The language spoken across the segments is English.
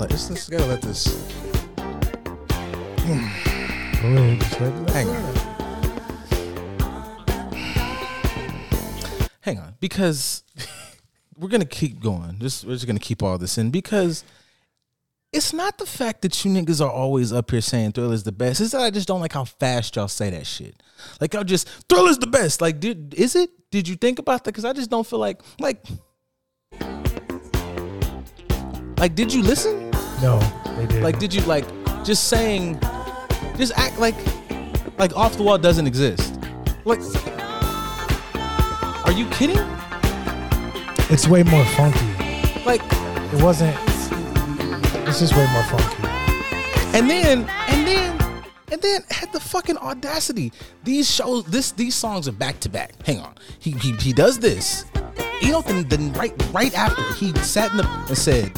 play. Let's, let's gotta let this. Go ahead, just let it- Hang on. Hang on, because we're gonna keep going. Just we're just gonna keep all this in because it's not the fact that you niggas are always up here saying Thriller's the best. It's that I just don't like how fast y'all say that shit. Like y'all just Thriller's the best. Like, did is it? Did you think about that? Because I just don't feel like like like did you listen? No, they did. Like, did you like just saying, just act like, like off the wall doesn't exist? Like, are you kidding? it's way more funky. Like, It wasn't. It's just way more funky. and then, and then, and then had the fucking audacity. These shows, this, these songs are back to back. Hang on, he he he does this. You know, then, then right right after he sat in the and said,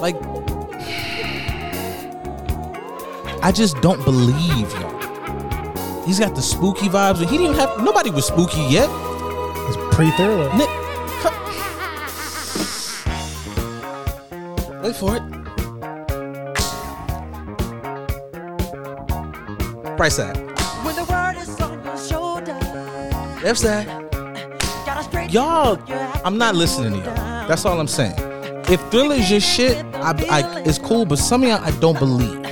like, I just don't believe y'all. He's got the spooky vibes. He didn't even have nobody was spooky yet. It's pre-thriller. Nick, wait for it. Price that. When the word is on your shoulder, F that. Y'all, up your act I'm not listening to y'all. That's all I'm saying. If Thriller's your shit, I, I, it's cool, but some of y'all I don't believe.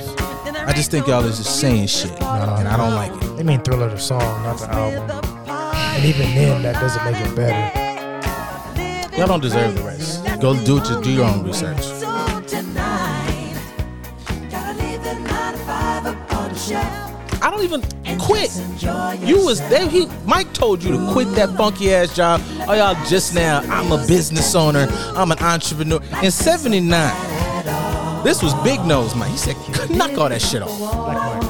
I just think y'all is just saying shit, and I don't like it. They mean Thriller the song, not the album. And even then, that doesn't make it better. Y'all don't deserve the rest. Go do it. Do your own research. So tonight, gotta leave the nine to five up on the shelf I don't even quit. You was there. He Mike told you to quit that funky ass job. Oh y'all just now. I'm a business owner. I'm an entrepreneur. In '79, this was Big Nose Mike. He said, knock all that shit off. Like Mike.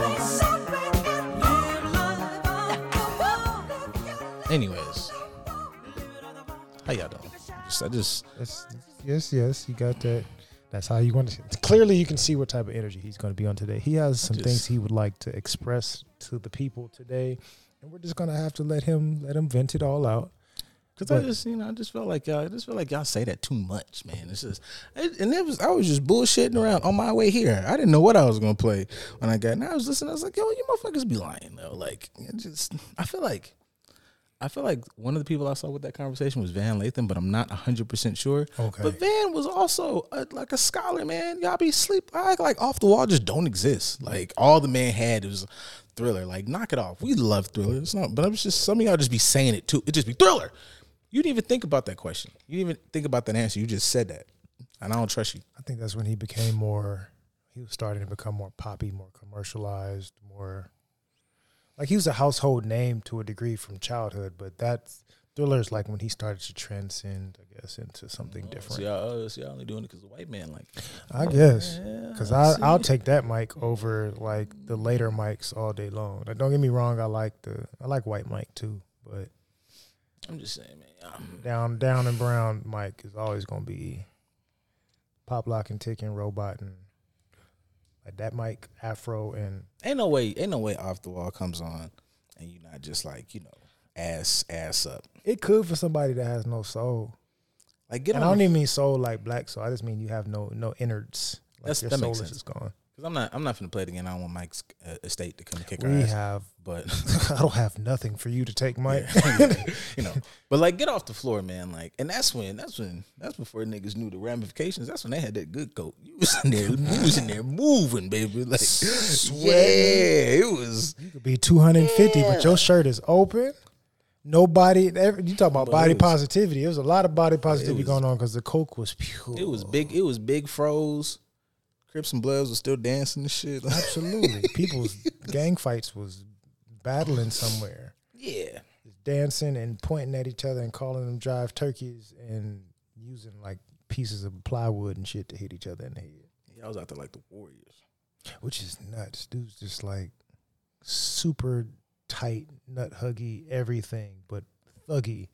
Anyways, how y'all doing? Just, I just Yes, yes, yes. You got that. That's how you want to. Clearly, you can see what type of energy he's going to be on today. He has some just- things he would like to express to the people today, and we're just going to have to let him let him vent it all out. Cause I just, you know, I just felt like y'all, I just feel like y'all say that too much, man. It's just, it, and it was, I was just bullshitting around on my way here. I didn't know what I was gonna play when I got. And I was listening. I was like, yo, you motherfuckers be lying though. Like, just, I feel like, I feel like one of the people I saw with that conversation was Van Lathan, but I'm not hundred percent sure. Okay. But Van was also a, like a scholar, man. Y'all be sleep. I act like off the wall just don't exist. Like all the man had was thriller. Like knock it off. We love thriller. It's not, but I'm just some of y'all just be saying it too. It just be thriller. You didn't even think about that question. You didn't even think about that answer. You just said that, and I don't trust you. I think that's when he became more. He was starting to become more poppy, more commercialized, more like he was a household name to a degree from childhood. But that's Thriller's like when he started to transcend, I guess, into something So different. y'all, uh, so y'all only doing it because the white man like. I guess. Because I I. I'll take that mic over like the later mics all day long. Like, don't get me wrong, I like the I like white mic too, but I'm just saying, man. Down down and brown Mike is always gonna be pop lock and ticking robot and like that Mike afro and ain't no way, ain't no way off the wall comes on, and you're not just like you know ass ass up. it could for somebody that has no soul. Like get and on. I don't even mean soul like black soul. I just mean you have no no innards. Like That's- your that soul makes is gone. Cause I'm not, I'm not gonna play it again. I don't want Mike's uh, estate to come kick our We ass. have But I don't have nothing for you to take, Mike. you know, but like get off the floor, man. Like, and that's when, that's when, that's before niggas knew the ramifications. That's when they had that good coat. You was in there, you was in there moving, baby. Like, yeah, it was. You could be 250, but your shirt is open. Nobody, every, you talk about But body it was- positivity. There was a lot of body positivity was- going on because the coke was pure. It was big. It was big froze. Crips and Bloods was still dancing and shit. Absolutely. People's gang fights was battling somewhere. yeah, Dancing and pointing at each other and calling them drive turkeys and using like pieces of plywood and shit to hit each other in the head. yeah. I was out there like the Warriors. Which is nuts. Dude's just like super tight, nut huggy, everything, but thuggy.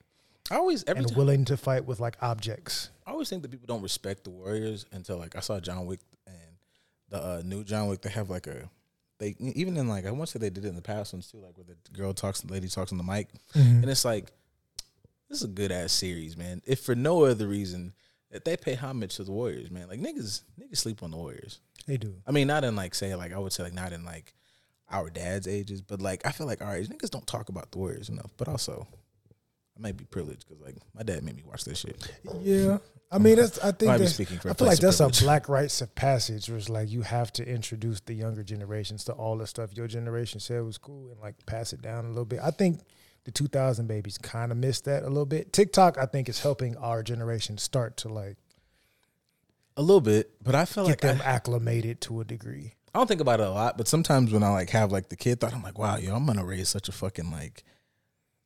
I always every and time, willing to fight with like objects. I always think that people don't respect the Warriors until like I saw John Wick the uh, new John Wick. They have like a they even in like I want to say they did it in the past ones too, like where the girl talks, the lady talks on the mic, and it's like this is a good ass series, man. If for no other reason that they pay homage to the Warriors, man. Like niggas, niggas sleep on the Warriors. They do. I mean, not in like say like I would say like not in like our dad's ages, but like I feel like all right, niggas don't talk about the Warriors enough. But also, I might be privileged because like my dad made me watch this shit. Yeah, I mean, that's, I think that's, I feel like that's a black rites of passage, where it's like you have to introduce the younger generations to all the stuff your generation said was cool and like pass it down a little bit. I think the 2000 babies kind of missed that a little bit. TikTok, I think, is helping our generation start to like A little bit, but I feel get like I, them acclimated to a degree. I don't think about it a lot, but sometimes when I like have like the kid thought, I'm like, wow, yo, I'm gonna raise such a fucking like.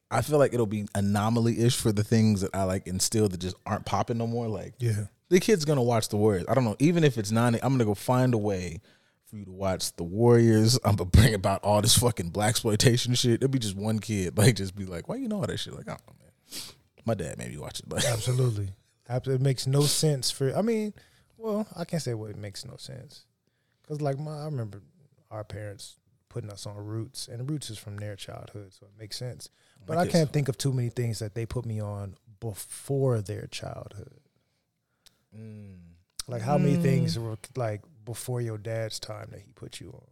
I feel like it'll be anomaly ish for the things that I like instill that just aren't popping no more. Like Yeah, the kid's gonna watch the Warriors. I don't know, even if it's not, I'm gonna go find a way for you to watch the Warriors. I'm gonna bring about all this fucking black exploitation shit. It'll be just one kid, like just be like, why you know all that shit? Like, I don't know, man. My dad made me watch it, but absolutely. Ab- It makes no sense for. I mean, well, I can't say what it makes no sense because like my, I remember our parents putting us on Roots, and Roots is from their childhood, so it makes sense. But I can't think of too many things that they put me on before their childhood. Mm. Like how many things were like before your dad's time that he put you on?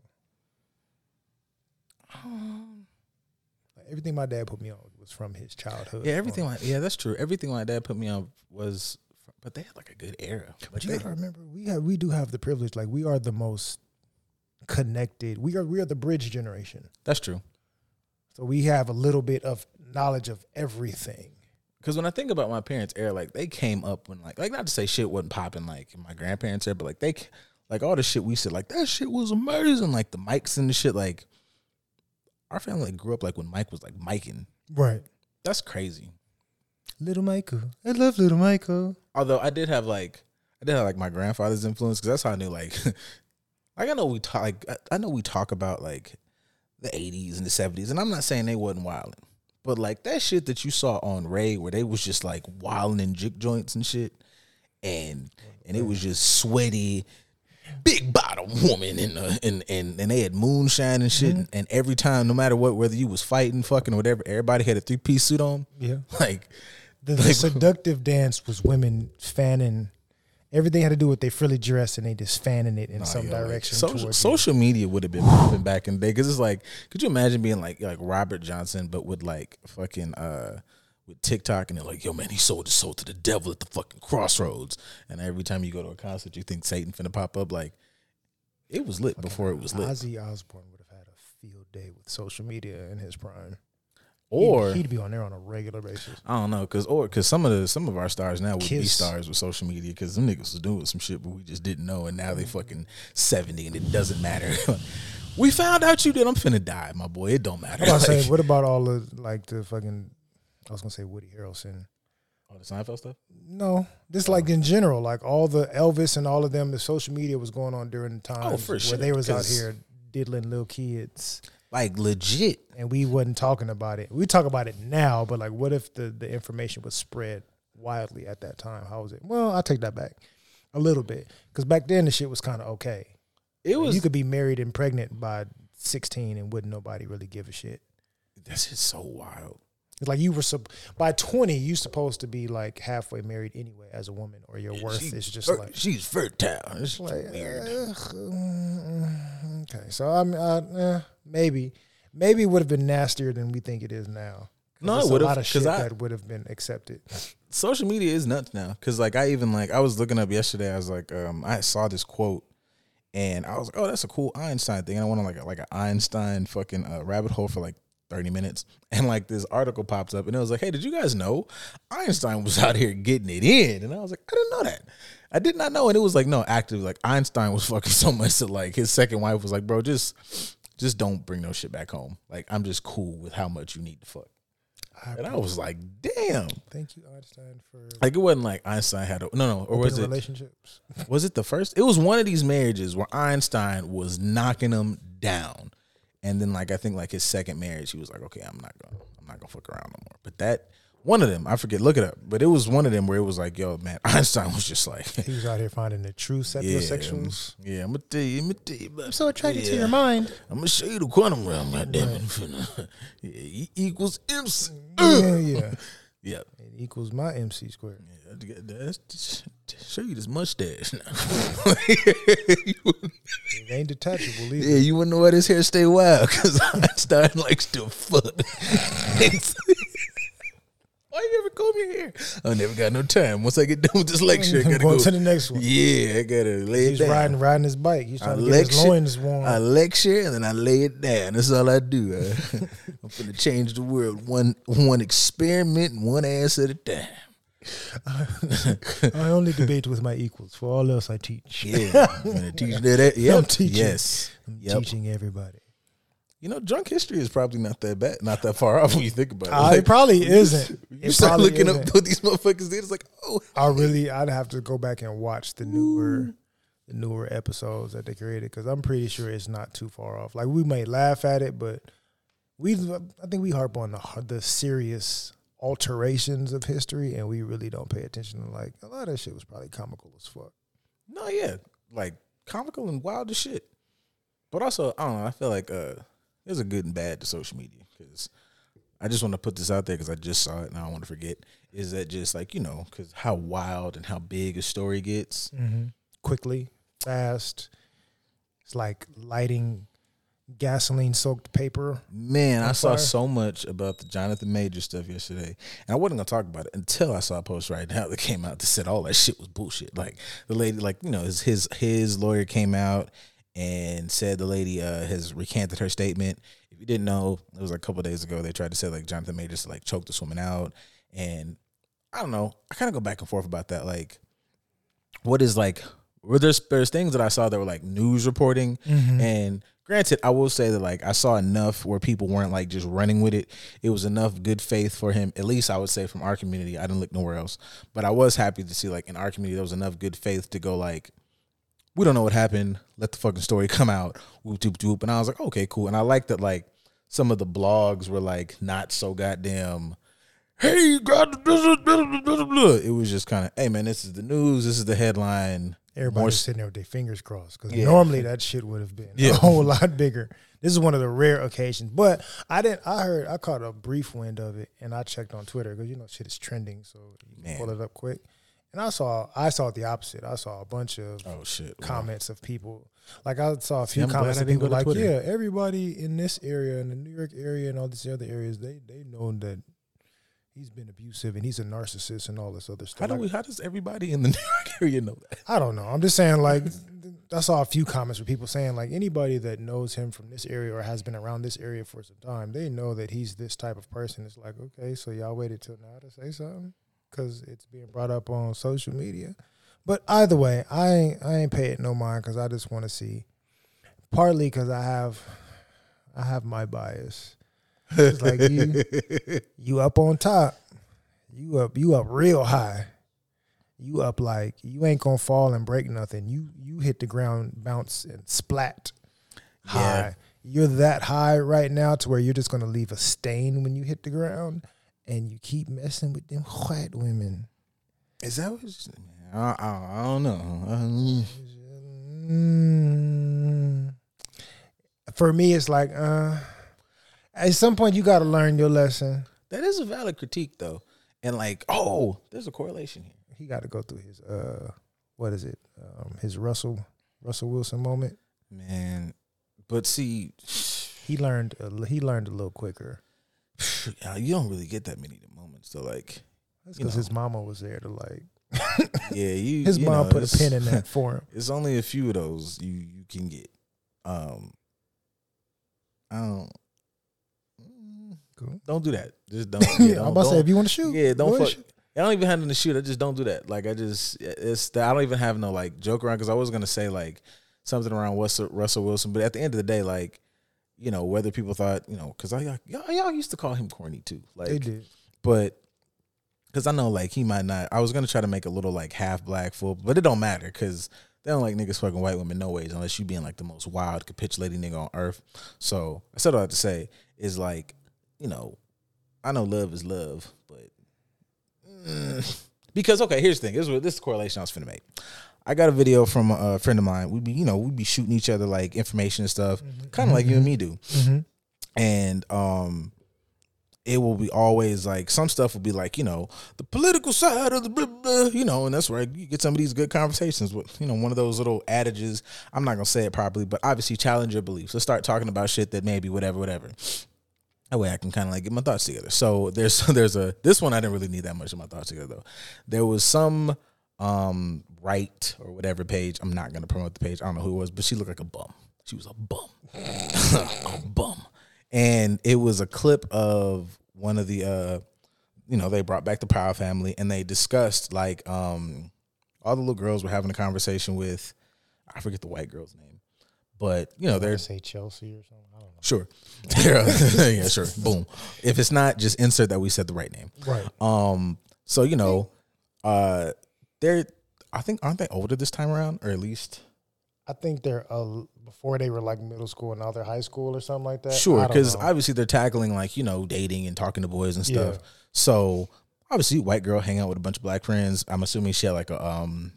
Like, everything my dad put me on was from his childhood. yeah, everything. My, yeah, that's true. Everything my dad put me on was, but they had like a good era. But Like you gotta remember, we have we do have the privilege. Like we are the most connected. We are we are the bridge generation. that's true. So we have a little bit of knowledge of everything. Because when I think about my parents' era, like they came up when like like not to say shit wasn't popping like in my grandparents' era, but like they like all the shit we said like that shit was amazing, like the mics and the shit. Like our family like, grew up like when Mike was like miking. Right. That's crazy. Little Michael. I love little Michael. Although I did have like I did have like my grandfather's influence because that's how I knew like like I know we talk like I know we talk about like the eighties and the seventies, and I'm not saying they wasn't wilding, but like that shit that you saw on Ray where they was just like wilding in jig joints and shit, and and it was just sweaty. Big bottom woman in the and, and and they had moonshine and shit mm-hmm. and every time no matter what whether you was fighting fucking or whatever everybody had a three piece suit on Yeah. like The, the seductive dance was women fanning. Everything had to do with they frilly dress and they just fanning it in some yo, like, direction. social, social media would have been popping back in the day because it's like, could you imagine being like like Robert Johnson, but with like fucking uh with TikTok and they're like, yo man, he sold his soul to the devil at the fucking crossroads, and every time you go to a concert, you think Satan finna pop up. Like, it was lit before it was lit, Ozzy Osbourne would have had a field day with social media in his prime. Or he'd, he'd be on there on a regular basis. I don't know, because or because some of the some of our stars now would be stars with social media because them niggas was doing some shit, but we just didn't know, and now they fucking seventy and it doesn't matter. we found out you did. I'm finna die, my boy. It don't matter. I was Like- saying, what about all the like the fucking? I was gonna say Woody Harrelson. All the Seinfeld stuff. No, just oh. like in general, like all the Elvis and all of them, the social media was going on during the time Oh, where sure, they was out here diddling little kids, Like legit. and we wasn't talking about it. We talk about it now, but like, what if the the information was spread widely at that time? How was it? Well, I take that back a little bit because back then the shit was kind of okay. It was. you could be married and pregnant by sixteen and wouldn't nobody really give a shit. That's just so wild. It's like you were sup- by twenty, you supposed to be like halfway married anyway as a woman, or your worth She is just fer- like she's fertile. It's like weird. mm, okay. So I'm uh, maybe maybe it would have been nastier than we think it is now. No, it a would've, lot of 'cause shit I- that would have been accepted. Social media is nuts now. Cause like I even like I was looking up yesterday. I was like, um, I saw this quote, and I was like, oh, that's a cool Einstein thing. And I went on like a, like an Einstein fucking uh, rabbit hole for like. 30 minutes and like this article pops up and it was like hey did you guys know einstein was out here getting it in and i was like i didn't know that i did not know and it was like no actively like einstein was fucking so much that like his second wife was like bro just just don't bring no shit back home like i'm just cool with how much you need to fuck and i was like damn Thank you, Einstein, for like it wasn't like Einstein had a no no or was it relationships. was it the first? It was one of these marriages where Einstein was knocking them down, and then like I think like his second marriage, he was like, okay, I'm not gonna I'm not gonna fuck around no more. But that one of them, I forget, look it up. But it was one of them where it was like, yo, man, Einstein was just like, He was out here finding the true yeah, sapiosexuals. yeah, I'm gonna tell you, I'm gonna tell you, about, I'm so attracted to your mind. I'm gonna show you the quantum realm, goddamn it. yeah, E equals MC. Yeah, yeah. Yeah. It equals my MC squared. Yeah, that's show you this mustache now. It ain't detachable either. yeah, you wouldn't know why this hair stay wild because Einstein likes to fuck. Why you ever comb your hair? I never got no time. Once I get done with this lecture, I I'm gotta going go. to the next one. yeah, I gotta lay it He's down. riding riding his bike. He's I trying to get his lecture, loins warm. I lecture and then I lay it down. That's all I do. Uh, I'm gonna change the world one one experiment one ass at a time. I only debate with my equals. For all else, I teach. Yeah, I'm gonna teach that yep. I'm teaching. Yes, I'm Yep. teaching everybody. You know, drunk history is probably not that bad, not that far off when you think about it. Uh, Like, it probably isn't. You It start looking isn't. up what these motherfuckers did. It's like, oh, I really, I'd have to go back and watch the newer, the newer episodes that they created because I'm pretty sure it's not too far off. Like we may laugh at it, but we, I think we harp on the the serious alterations of history, and we really don't pay attention to like a lot of that shit was probably comical as fuck. no, yeah, like comical and wild as shit. But also, I don't know. I feel like uh, there's a good and bad to social media because I just want to put this out there because I just saw it and I don't want to forget. Is that just like you know because how wild and how big a story gets? Mm-hmm. Quickly, fast. It's like lighting gasoline soaked paper. Man, I saw fire. so much about the Jonathan Major stuff yesterday, and I wasn't gonna talk about it until I saw a post right now that came out that said all that shit was bullshit. Like the lady, like you know, his his, his lawyer came out and said the lady uh, has recanted her statement. If you didn't know, it was like a couple days ago. They tried to say like Jonathan Majors like choked this woman out, and I don't know. I kind of go back and forth about that. Like, what is like? Were there's there's things that I saw that were like news reporting, and granted, I will say that like I saw enough where people weren't like just running with it. It was enough good faith for him. At least I would say from our community. I didn't look nowhere else, but I was happy to see like in our community there was enough good faith to go like. We don't know what happened. Let the fucking story come out. Whoop doop doop. And I was like, okay, cool. And I like that like some of the blogs were like not so goddamn hey, blah. It was just kind of, hey man, this is the news. This is the headline. Everybody More sitting there with their fingers crossed because Yeah. normally that shit would have been Yeah. a whole lot bigger. This is one of the rare occasions, but I didn't. I heard I caught a brief wind of it, and I checked on Twitter because you know shit is trending, so you can pull it up quick. And I saw I saw the opposite. I saw a bunch of Oh shit. comments of people. Like I saw a few comments of people like, Twitter. yeah, everybody in this area, in the New York area, and all these other areas, they they know that he's been abusive and he's a narcissist and all this other stuff. How do we? How does everybody in the New York area know that? I don't know. I'm just saying, like, I saw a few comments where people saying, like, anybody that knows him from this area or has been around this area for some time, they know that he's this type of person. It's like, okay, so y'all waited till now to say something because it's being brought up on social media. But either way, I ain't, I ain't pay it no mind because I just want to see. Partly because I have, I have my bias. It's like you, you up on top, you up, you up real high you up like you ain't gonna fall and break nothing. You you hit the ground, bounce and splat high. You're that high right now to where you're just gonna leave a stain when you hit the ground, and you keep messing with them white women. Is that what? I, I, I don't know. Mm. For me, it's like uh, at some point you got to learn your lesson. that is a valid critique though, and like, oh, there's a correlation here. He got to go through his uh, what is it? Um, his Russell Russell Wilson moment. Man, but see, He learned a, he learned a little quicker. Uh, you don't really get that many moments. So like, That's because his mama was there to like. yeah, you. His you mom know, put a pin in that for him. It's only a few of those you you can get. Um, I don't. mm, Cool. Don't do that. Just don't. Yeah, Yeah, I'm about to say if you want to shoot, Yeah, don't fuck. I don't even have nothing to shoot. I just don't do that. Like I just, it's. I don't even have no like joke around because I was gonna say like something around Russell, Russell Wilson, but at the end of the day, like you know whether people thought you know because I y'all, y'all used to call him corny too. Like They did. but because I know like he might not. I was gonna try to make a little like half black full, but it don't matter because they don't like niggas fucking white women no ways unless you being like the most wild capitulating nigga on earth. So I said all I have to say is like you know I know love is love, but mm, because okay, here's the thing. This is what this is the correlation I was finna make. I got a video from a friend of mine. We be you know we be shooting each other like information and stuff, kind of like you and me do Mm-hmm. and um it will be always like some stuff will be like you know the political side of the blah, blah, you know, and that's where you get some of these good conversations with you know one of those little adages. I'm not gonna say it properly, but obviously challenge your beliefs. Let's start talking about shit that maybe whatever, whatever. That way I can kind of like get my thoughts together. So there's there's a this one I didn't really need that much of my thoughts together though. There was some um right or whatever page. I'm not gonna promote the page. I don't know who it was, but she looked like a bum. She was a bum, a bum, and it was a clip of one of the uh, you know, they brought back the Proud Family and they discussed like um all the little girls were having a conversation with I forget the white girl's name, but you know They they're say Chelsea or something. I don't know. Sure. Yeah, sure. Boom. If it's not, just insert that we said the right name. Right. Um, so you know, uh they're I think aren't they older this time around? Or at least I think they're uh, before they were like middle school and now they're high school or something like that. sure, because obviously they're tackling like, you know, dating and talking to boys and stuff. Yeah. So obviously white girl hang out with a bunch of black friends. I'm assuming she had like a um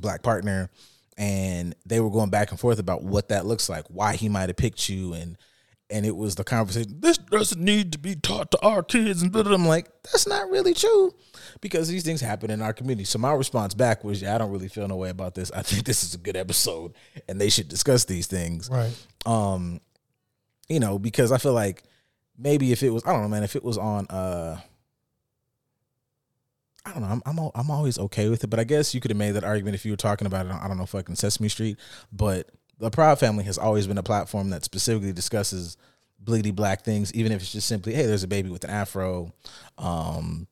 black partner and they were going back and forth about what that looks like, why he might have picked you and and it was the conversation. This doesn't need to be taught to our kids, and blah, blah. I'm like, that's not really true, because these things happen in our community. So my response back was, yeah, I don't really feel no way about this. I think this is a good episode, and they should discuss these things right. um you know because i feel like maybe if it was i don't know man if it was on uh i don't know i'm i'm, I'm always okay with it but i guess you could have made that argument if you were talking about it on, i don't know fucking sesame street but the proud family has always been a platform that specifically discusses bleedy black things even if it's just simply hey there's a baby with an afro um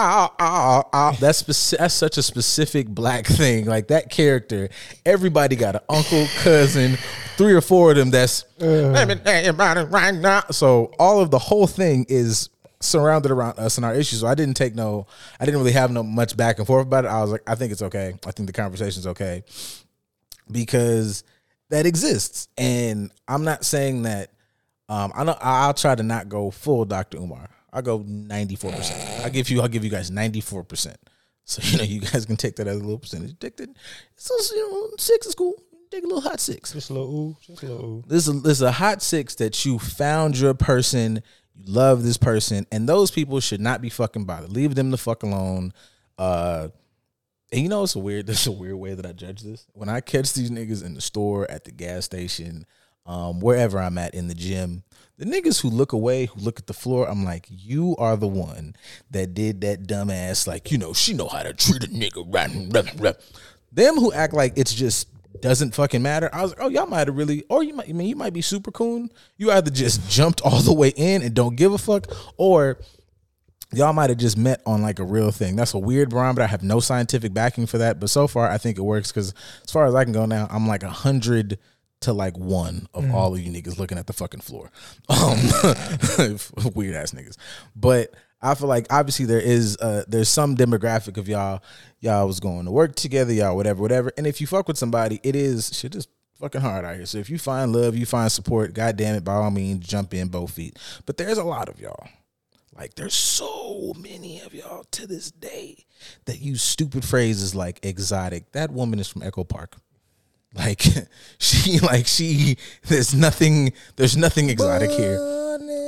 Ah, ah, ah, ah. That's speci- that's such a specific black thing. Like that character, everybody got an uncle, cousin, three or four of them. That's let me tell you about it right now. So all of the whole thing is surrounded around us and our issues. So I didn't take no, I didn't really have no much back and forth about it. I was like, I think it's okay. I think the conversation's okay because that exists, and I'm not saying that. Um, I know I'll try to not go full Dr. Umar. I'll go 94. percent I'll give you. I'll give you guys 94. percent So you know you guys can take that as a little percentage. Take that. So you know six is cool. Take a little hot six. Just a little ooh. Just a little ooh. This is this is a hot six that you found your person. You love this person, and those people should not be fucking bothered. Leave them the fuck alone. Uh, and you know it's a weird. There's a weird way that I judge this. When I catch these niggas in the store, at the gas station, um, wherever I'm at in the gym, the niggas who look away, who look at the floor, I'm like, you are the one that did that dumbass. Like, you know, she know how to treat a nigga right. Blah, blah. Them who act like it's just doesn't fucking matter. I was like, oh, y'all might have really, or you might, I mean, you might be super coon. You either just jumped all the way in and don't give a fuck, or y'all might have just met on like a real thing. That's a weird rhyme, but I have no scientific backing for that, but so far I think it works because as far as I can go now, I'm like a hundred to like one of all of you niggas looking at the fucking floor. Um, weird ass niggas. But I feel like obviously there is uh there's some demographic of y'all y'all was going to work together, y'all whatever, whatever. And if you fuck with somebody, it is shit is fucking hard out here. So if you find love, you find support, god damn it, by all means, jump in both feet. But there's a lot of y'all. Like there's so many of y'all to this day that use stupid phrases like exotic. That woman is from Echo Park. Like she like she there's nothing there's nothing exotic here.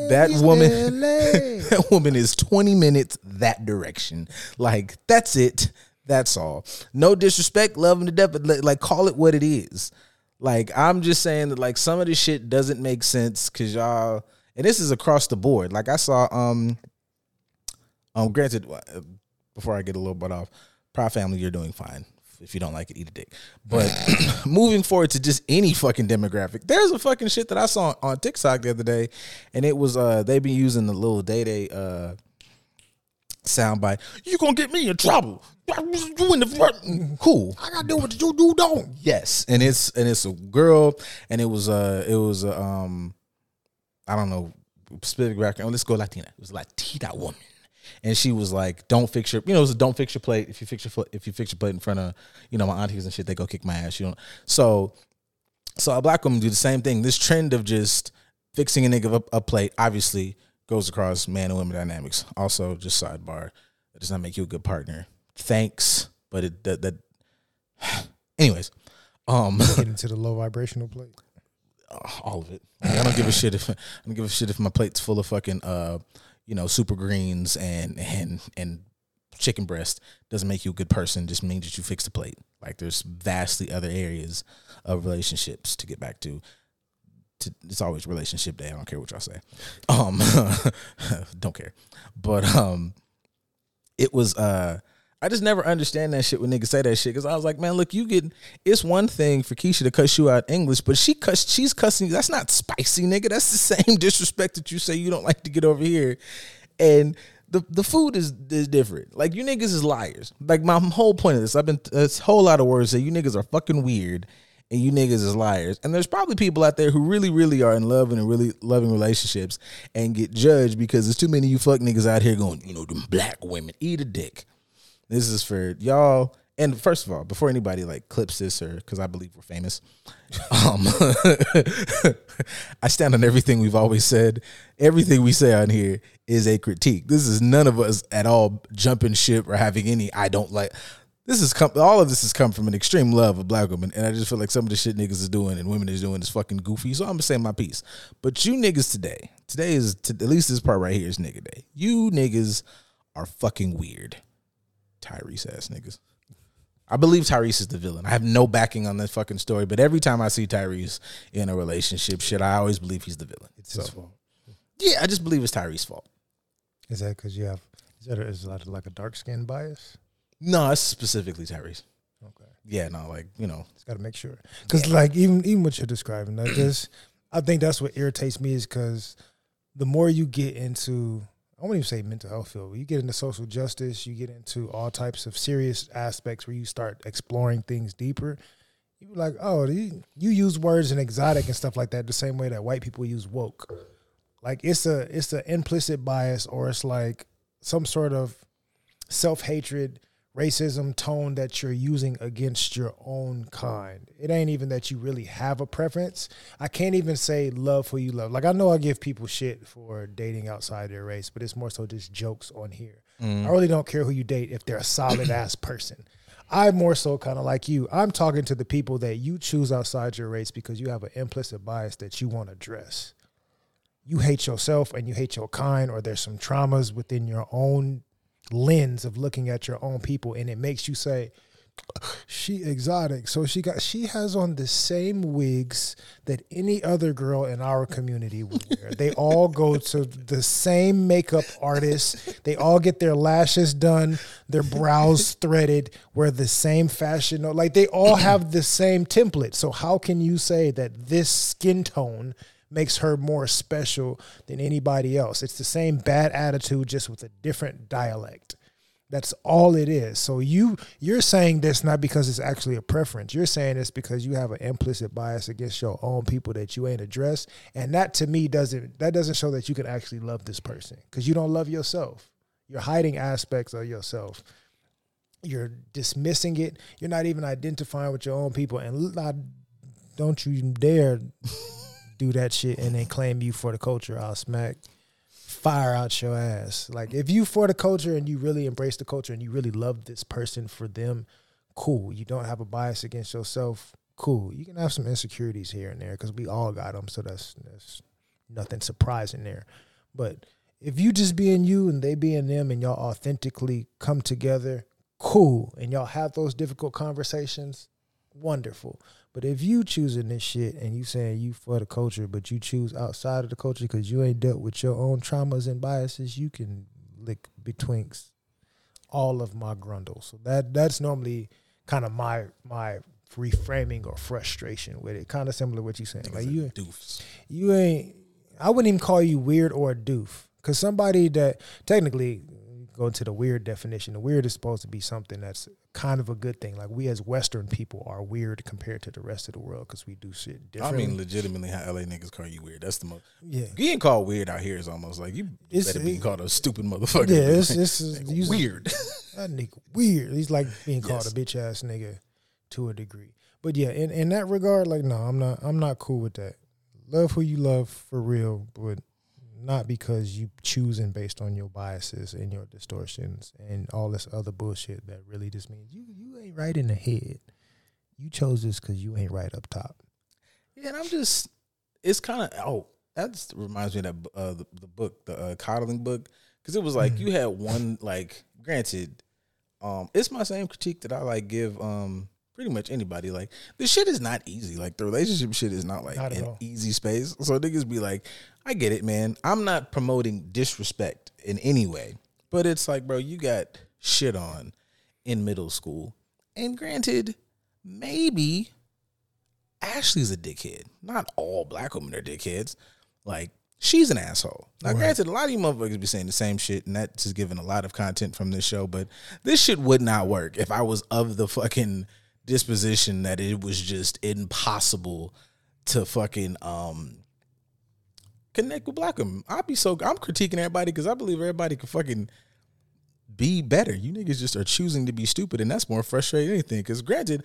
That woman that woman is 20 minutes that direction. Like that's it. That's all. No disrespect, love him to death, but like, like call it what it is. Like I'm just saying that like some of this shit doesn't make sense cuz y'all and this is across the board. Like I saw um um granted uh, before I get a little bit off, Proud Family you're doing fine. If you don't like it, eat a dick. But moving forward to just any fucking demographic, there's a fucking shit that I saw on TikTok the other day, and it was uh they been using the little day day uh soundbite. You gonna get me in trouble? You in the front? Cool. I gotta do what you do, don't. Yes, and it's and it's a girl, and it was uh it was a, um I don't know specific background. Let's go Latina. It was a Latina woman, and she was like, "Don't fix your you know it was a don't fix your plate. If you fix your if you fix your plate in front of you know my aunties and shit, they go kick my ass. You know so so a black woman do the same thing. This trend of just fixing a nigga a, a plate obviously goes across man and women dynamics. Also, just sidebar, that does not make you a good partner. Thanks, but it that, that anyways. Um, Get into the low vibrational plate. All of it. Like, I don't give a shit if I don't give a shit if my plate's full of fucking uh, you know, super greens and and and chicken breast doesn't make you a good person. Just means that you fix the plate. Like there's vastly other areas of relationships to get back to. To, it's always relationship day. I don't care what y'all say. Um, don't care. But um, it was uh I just never understand that shit when niggas say that shit because I was like, man, look, you get it's one thing for Keisha to cuss you out English, but she cuss she's cussing you. That's not spicy, nigga. That's the same disrespect that you say you don't like to get over here. And the the food is is different. Like you niggas is liars. Like my whole point of this, I've been this whole lot of words that you niggas are fucking weird and you niggas is liars. And there's probably people out there who really, really are in love and in really loving relationships and get judged because there's too many you fuck niggas out here going, you know, them black women, eat a dick. This is for y'all. And first of all, before anybody like clips this or because I believe we're famous, um, I stand on everything we've always said. Everything we say on here is a critique. This is none of us at all jumping ship or having any I don't like. This is come, all of this has come from an extreme love of black women, and I just feel like some of the shit niggas is doing and women is doing is fucking goofy. So I'm gonna say my piece. But you niggas today, today is to, at least this part right here is nigga day. You niggas are fucking weird. Tyrese ass niggas. I believe Tyrese is the villain. I have no backing on this fucking story, but every time I see Tyrese in a relationship shit, I always believe he's the villain. It's his fault. yeah, I just believe it's Tyrese's fault. Is that because you have? Is that a, is that like a dark skin bias? No, it's specifically Tyrese. Okay. Yeah, no, like you know, Just got to make sure. Because like even even what you're describing, that just I think that's what irritates me is because the more you get into I won't even say mental health field. You get into social justice, you get into all types of serious aspects where you start exploring things deeper. You be like, oh, you, you use words and exotic and stuff like that the same way that white people use woke. Like it's a it's an implicit bias or it's like some sort of self hatred, racism tone that you're using against your own kind. It ain't even that you really have a preference. I can't even say love who you love. Like I know I give people shit for dating outside their race, but it's more so just jokes on here. Mm. I really don't care who you date if they're a solid ass person. I'm more so kind of like you. I'm talking to the people that you choose outside your race because you have an implicit bias that you want to address. You hate yourself and you hate your kind, or there's some traumas within your own lens of looking at your own people, and it makes you say, she exotic. So she got she has on the same wigs that any other girl in our community would wear. they all go to the same makeup artist. They all get their lashes done, their brows threaded, wear the same fashion. Like they all have the same template. So how can you say that this skin tone makes her more special than anybody else? It's the same bad attitude just with a different dialect. That's all it is. So you you're saying this not because it's actually a preference. You're saying this because you have an implicit bias against your own people that you ain't addressed, and that to me doesn't that doesn't show that you can actually love this person because you don't love yourself. You're hiding aspects of yourself. You're dismissing it. You're not even identifying with your own people, and not, don't you dare do that shit and then claim you for the culture. I'll smack fire out your ass. Like if you for the culture and you really embrace the culture and you really love this person for them, cool. You don't have a bias against yourself, cool. You can have some insecurities here and there because we all got them, so that's that's nothing surprising there. But if you just being you and they being them and y'all authentically come together, cool, and y'all have those difficult conversations, wonderful. But if you choosing this shit and you saying you for the culture, but you choose outside of the culture because you ain't dealt with your own traumas and biases, you can lick betwixt all of my grundle. So that that's normally kind of my my reframing or frustration with it. Kind of similar to what you saying. Like you doofs. you ain't I wouldn't even call you weird or a doof. Cause somebody that technically go into the weird definition, the weird is supposed to be something that's kind of a good thing. Like we as Western people are weird compared to the rest of the world because we do shit I mean, legitimately, how LA niggas call you weird. That's the most. yeah. Getting called weird out here is almost like you It's- better be called a stupid motherfucker. Yeah, it's, it's, it's Like, you- weird. That nigga weird. He's like being called Yes. a bitch ass nigga to a degree. But yeah, in, in that regard, like no, I'm not I'm not cool with that. Love who you love for real, but not because you choosing based on your biases and your distortions and all this other bullshit that really just means you you ain't right in the head. You chose this because you ain't right up top. Yeah, and I'm just, it's kind of, oh, that just reminds me of that uh, the, the book, the uh, coddling book, because it was like you had one like. Granted, um, it's my same critique that I like give um pretty much anybody. Like the shit is not easy. Like the relationship shit is not like Not an all. easy space. So niggas be like, I get it, man. I'm not promoting disrespect in any way, but it's like, bro, you got shit on in middle school, and granted, maybe Ashley's a dickhead. Not all black women are dickheads. Like she's an asshole. Now, granted, a lot of you motherfuckers be saying the same shit, and that's just giving a lot of content from this show. But this shit would not work if I was of the fucking disposition that it was just impossible to fucking um connect with black women. I'd be so I'm critiquing everybody because I believe everybody can fucking be better. You niggas just are choosing to be stupid, and that's more frustrating than anything. Because granted,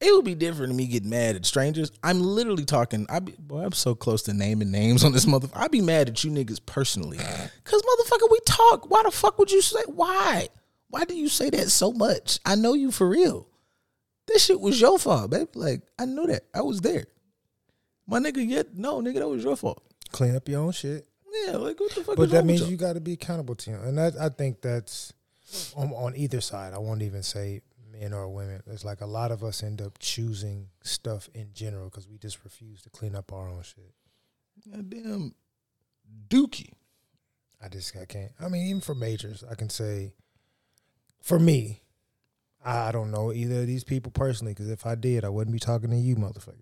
it would be different than me getting mad at strangers. I'm literally talking. I be, boy, I'm so close to naming names on this motherfucker. I'd be mad at you niggas personally, cause motherfucker, we talk. Why the fuck would you say why? Why do you say that so much? I know you for real. This shit was your fault, baby. Like I knew that. I was there. My nigga, yet no, nigga, that was your fault. Clean up your own shit. Yeah, like what the fuck? But is that means you got to be accountable to him, and that, I think that's on, on either side. I won't even say men or women. It's like a lot of us end up choosing stuff in general because we just refuse to clean up our own shit. Goddamn Dookie. I just I can't. I mean, even for majors, I can say, for me, I don't know either of these people personally because if I did, I wouldn't be talking to you, motherfucker.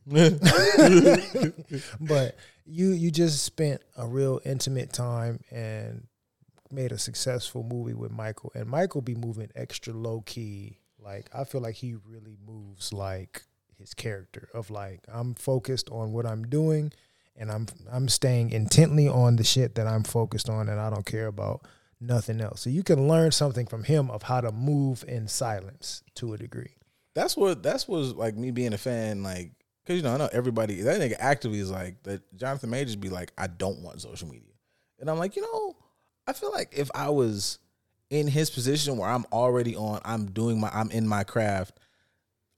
but you you just spent a real intimate time and made a successful movie with Michael, and Michael be moving extra low key. Like I feel like he really moves like his character of like I'm focused on what I'm doing, and I'm I'm staying intently on the shit that I'm focused on, and I don't care about nothing else. So you can learn something from him of how to move in silence to a degree. that's what that's was like me being a fan, like because you know I know everybody that nigga actively is like that. Jonathan Majors be like, I don't want social media, and I'm like, you know, I feel like if I was in his position where I'm already on, I'm doing my, I'm in my craft.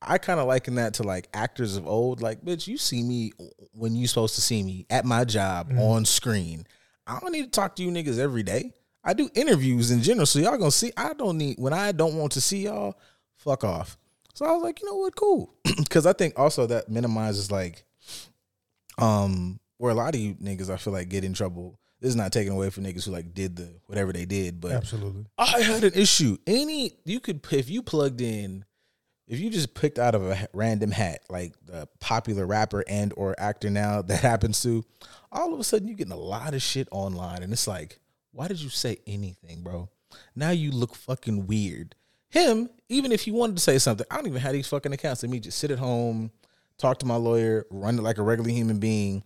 I kind of liken that to like actors of old. Like, bitch, you see me when you supposed to see me at my job mm-hmm. on screen. I don't need to talk to you niggas every day. I do interviews in general, so y'all gonna see. I don't need when I don't want to see y'all. Fuck off. So I was like, you know what, cool, because I think also that minimizes like, um, where a lot of you niggas I feel like get in trouble. This is not taken away from niggas who like did the whatever they did, but Absolutely. I had an issue. Any you could if you plugged in, if you just picked out of a random hat like the popular rapper and or actor now that happens to, all of a sudden you're getting a lot of shit online, and it's like, why did you say anything, bro? Now you look fucking weird. Him, even if he wanted to say something, I don't even have these fucking accounts. Let me just sit at home, talk to my lawyer, run it like a regular human being,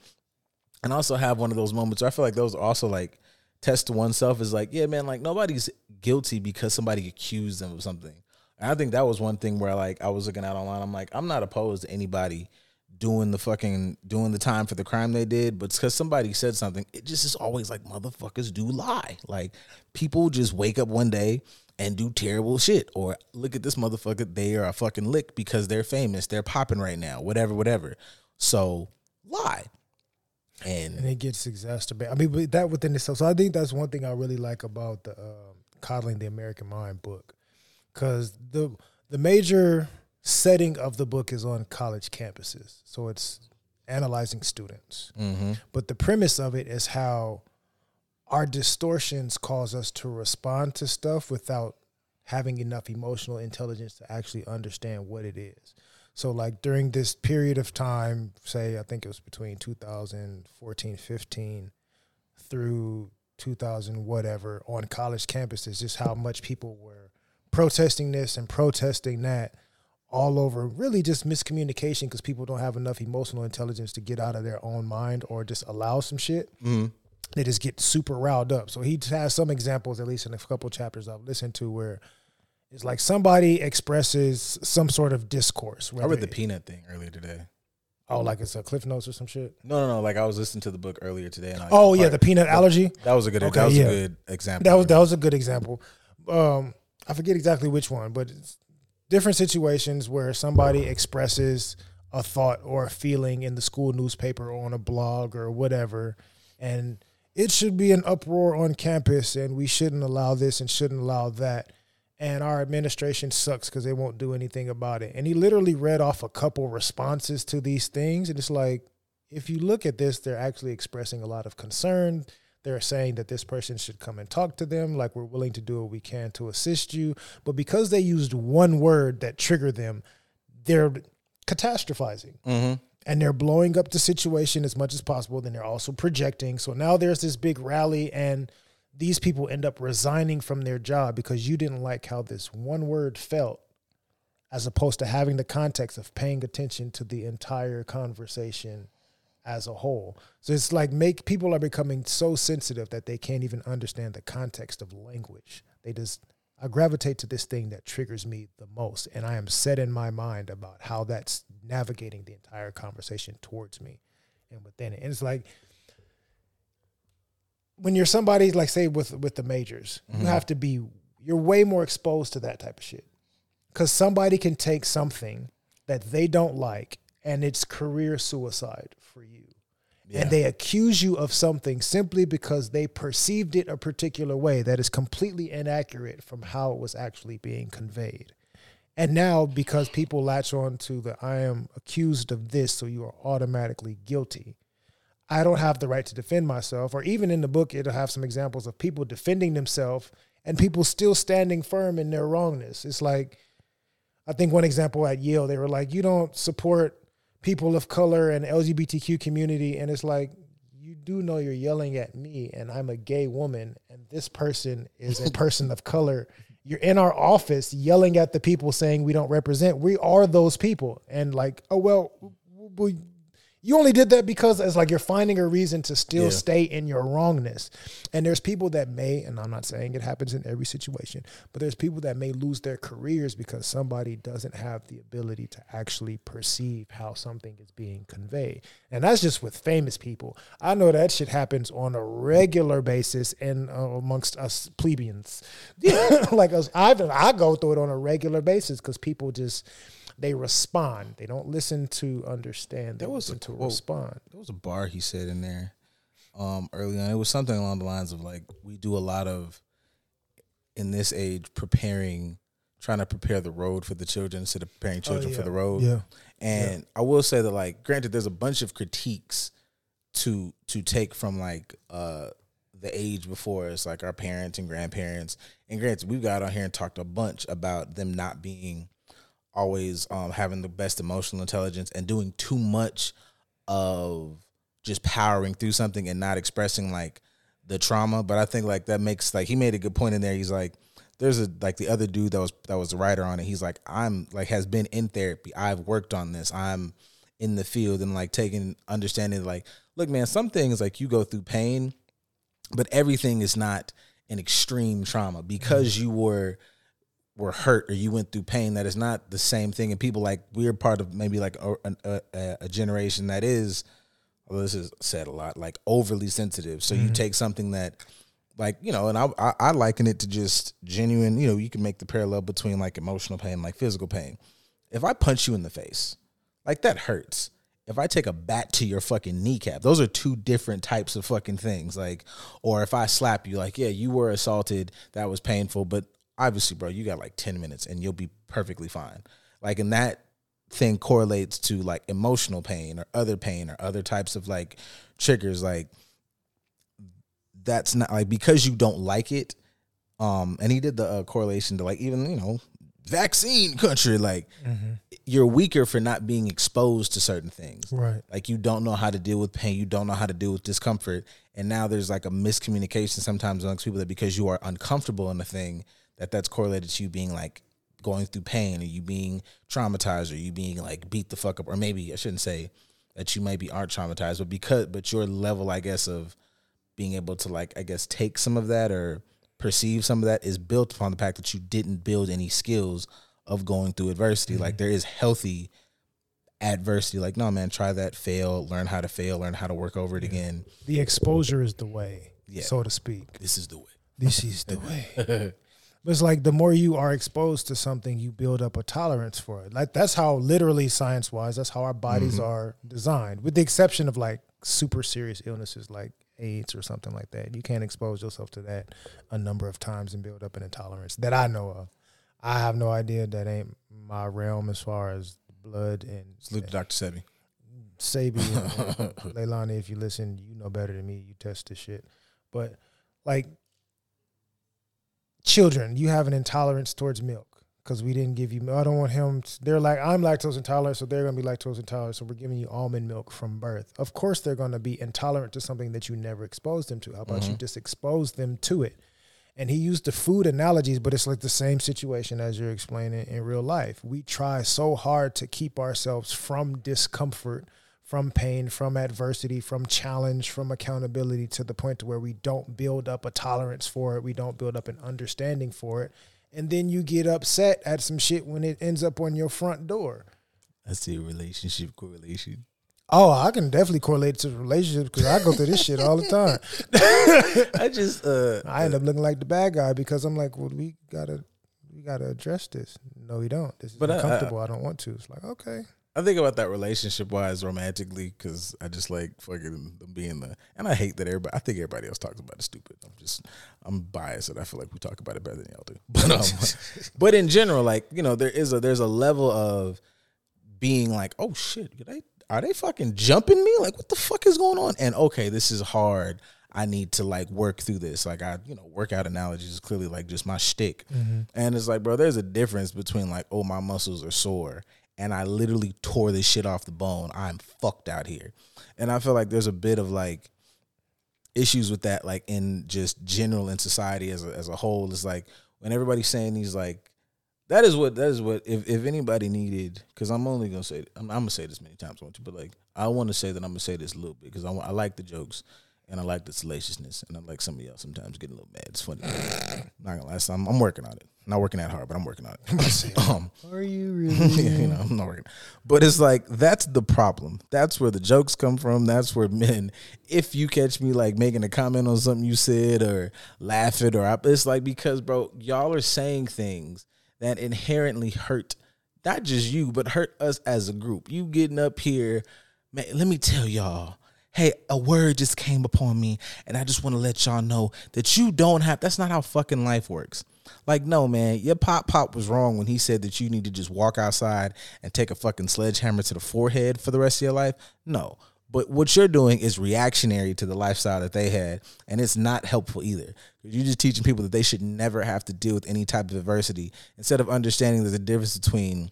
and also have one of those moments where I feel like those are also like test to oneself is like, yeah, man, like nobody's guilty because somebody accused them of something. And I think that was one thing where like I was looking at online. I'm like, I'm not opposed to anybody doing the fucking doing the time for the crime they did, but because somebody said something, it just is always like motherfuckers do lie. Like people just wake up one day and do terrible shit, or look at this motherfucker, they are a fucking lick because they're famous, they're popping right now, whatever, whatever. So lie. and And it gets exacerbated. I mean, that within itself. So I think that's one thing I really like about the um coddling the American Mind book, because the the major setting of the book is on college campuses. So it's analyzing students, mm-hmm. but the premise of it is how our distortions cause us to respond to stuff without having enough emotional intelligence to actually understand what it is. So like during this period of time, say I think it was between 2014, 15 through 2000 whatever on college campuses, just how much people were protesting this and protesting that all over really just miscommunication because people don't have enough emotional intelligence to get out of their own mind or just allow some shit they just get super riled up. So he has some examples, at least in a couple chapters I've listened to, where it's like somebody expresses some sort of discourse. I read the peanut thing earlier today. oh, like it's a Cliff Notes or some shit. No, no, no. Like I was listening to the book earlier today, and I, Oh yeah, the peanut allergy. that was a good. Okay, that was yeah. a good example. That was that was a good example. Um, I forget exactly which one, but it's different situations where somebody expresses a thought or a feeling in the school newspaper or on a blog or whatever, and it should be an uproar on campus, and we shouldn't allow this and shouldn't allow that. And our administration sucks because they won't do anything about it. And he literally read off a couple responses to these things, and it's like, if you look at this, they're actually expressing a lot of concern. They're saying that this person should come and talk to them, like we're willing to do what we can to assist you. But because they used one word that triggered them, they're catastrophizing Mm-hmm. and they're blowing up the situation as much as possible. Then they're also projecting. So now there's this big rally, and these people end up resigning from their job because you didn't like how this one word felt, as opposed to having the context of paying attention to the entire conversation as a whole. So it's like make people are becoming so sensitive that they can't even understand the context of language. They just I gravitate to this thing that triggers me the most, and I am set in my mind about how that's navigating the entire conversation towards me and within it. And it's like when you're somebody like say with with the majors, you mm-hmm. have to be you're way more exposed to that type of shit because somebody can take something that they don't like and it's career suicide for you and they accuse you of something simply because they perceived it a particular way that is completely inaccurate from how it was actually being conveyed. And now, because people latch on to the I am accused of this, so you are automatically guilty, I don't have the right to defend myself. Or even in the book, it'll have some examples of people defending themselves and people still standing firm in their wrongness. It's like, I think one example at Yale, they were like, you don't support people of color and LGBTQ community. And it's like, you do know you're yelling at me and I'm a gay woman and this person is a person of color. You're in our office yelling at the people saying we don't represent. We are those people. And like, oh, well, we, you only did that because it's like you're finding a reason to still Yeah. stay in your wrongness. And there's people that may, and I'm not saying it happens in every situation, but there's people that may lose their careers because somebody doesn't have the ability to actually perceive how something is being conveyed. And that's just with famous people. I know that shit happens on a regular basis and uh, amongst us plebeians. like us, I, I go through it on a regular basis because people just they respond. They don't listen to understand. They There was listen a to quote. respond. There was a bar he said in there um early on. It was something along the lines of like we do a lot of in this age preparing trying to prepare the road for the children instead of preparing children for yeah. the road. Yeah. And I will say that like granted there's a bunch of critiques to to take from like uh the age before us, like our parents and grandparents. And granted, we've got on here and talked a bunch about them not being always um, having the best emotional intelligence and doing too much of just powering through something and not expressing like the trauma. But I think like that makes like he made a good point in there. He's like, there's a like the other dude that was that was the writer on it. He's like, I'm like has been in therapy. I've worked on this. I'm in the field and like taking understanding like, look, man, some things like you go through pain, but everything is not an extreme trauma because you were were hurt or you went through pain that is not the same thing. And people like we're part of maybe like a, a, a, generation that is although this is said a lot like overly sensitive. So you mm-hmm. take something that like you know and I, I i liken it to just genuine you know you can make the parallel between like emotional pain like physical pain. If i punch you in the face like that hurts. If I take a bat to your fucking kneecap, those are two different types of fucking things. Like, or if I slap you, like, yeah, you were assaulted, that was painful, but obviously, bro, you got like 10 minutes and you'll be perfectly fine. Like, and that thing correlates to like emotional pain or other pain or other types of like triggers. Like, that's not like because you don't like it. Um, and he did the uh, correlation to like even, you know, vaccine country, like, you're weaker for not being exposed to certain things. Right. Like you don't know how to deal with pain, you don't know how to deal with discomfort, and now there's like a miscommunication sometimes amongst people that because you are uncomfortable in a thing, that that's correlated to you being like going through pain, or you being traumatized, or you being like beat the fuck up, or maybe I shouldn't say that you maybe aren't traumatized, but because but your level, I guess, of being able to like I guess take some of that or perceive some of that is built upon the fact that you didn't build any skills of going through adversity. Like mm-hmm. there is healthy adversity. Like, no man, try that, fail, learn how to fail, learn how to work over it again. The exposure is the way, Yeah. so to speak. This is the way. This is the way. But it's like the more you are exposed to something, you build up a tolerance for it. Like that's how literally science wise, that's how our bodies mm-hmm. are designed, with the exception of like super serious illnesses like AIDS or something like that. You can't expose yourself to that a number of times and build up an intolerance that I know of. I have no idea. That ain't my realm as far as blood and Salute to Dr. Sebi. Sabi, Leilani, if you listen, you know better than me. You test this shit. But like children, you have an intolerance towards milk because we didn't give you. I don't want him. To, they're like I'm lactose intolerant, so they're gonna be lactose intolerant. So we're giving you almond milk from birth. Of course, they're gonna be intolerant to something that you never exposed them to. How about you mm-hmm. just expose them to it? And he used the food analogies, but it's like the same situation as you're explaining in real life. We try so hard to keep ourselves from discomfort, from pain, from adversity, from challenge, from accountability to the point to where we don't build up a tolerance for it, we don't build up an understanding for it, and then you get upset at some shit when it ends up on your front door. I see a relationship correlation. Oh, I can definitely correlate to relationships because I go through this shit all the time. I just uh I end up looking like the bad guy because I'm like, well, we gotta, we gotta address this. No, we don't. This is But I- I- uncomfortable. I, don't want to. It's like, okay, I think about that relationship wise romantically because I just like fucking them being the and I hate that everybody I think everybody else talks about it stupid. I'm just I'm biased and I feel like we talk about it better than y'all do. But um but in general, like, you know, there is a there's a level of being like, oh shit, are they are they fucking jumping me? Like what the fuck is going on? And okay, this is hard. I need to like work through this. Like I, you know, workout analogies is clearly like just my shtick. And it's like, bro, there's a difference between like, oh, my muscles are sore and I literally tore this shit off the bone. I'm fucked out here. And I feel like there's a bit of like issues with that, like in just general in society as a, as a whole. It's like when everybody's saying these like that is what that is what if, if anybody needed because I'm only gonna say I'm, I'm gonna say this many times I want to but like I want to say that I'm gonna say this a little bit because I, I like the jokes and I like the salaciousness and I like some of y'all sometimes getting a little mad it's funny not gonna lie so I'm, I'm working on it not working that hard but I'm working on it um are you yeah, really? you know, I'm not working. But it's like that's the problem. That's where the jokes come from. That's where men, if you catch me like making a comment on something you said or laughing or I- it's like because bro, y'all are saying things that inherently hurt not just you, but hurt us as a group. You getting up here, man, let me tell y'all. Hey, a word just came upon me, and I just want to let y'all know that you don't have. That's not how fucking life works. Like, no, man, your pop pop was wrong when he said that you need to just walk outside and take a fucking sledgehammer to the forehead for the rest of your life. No. But what you're doing is reactionary to the lifestyle that they had, and it's not helpful either. You're just teaching people that they should never have to deal with any type of adversity instead of understanding there's a difference between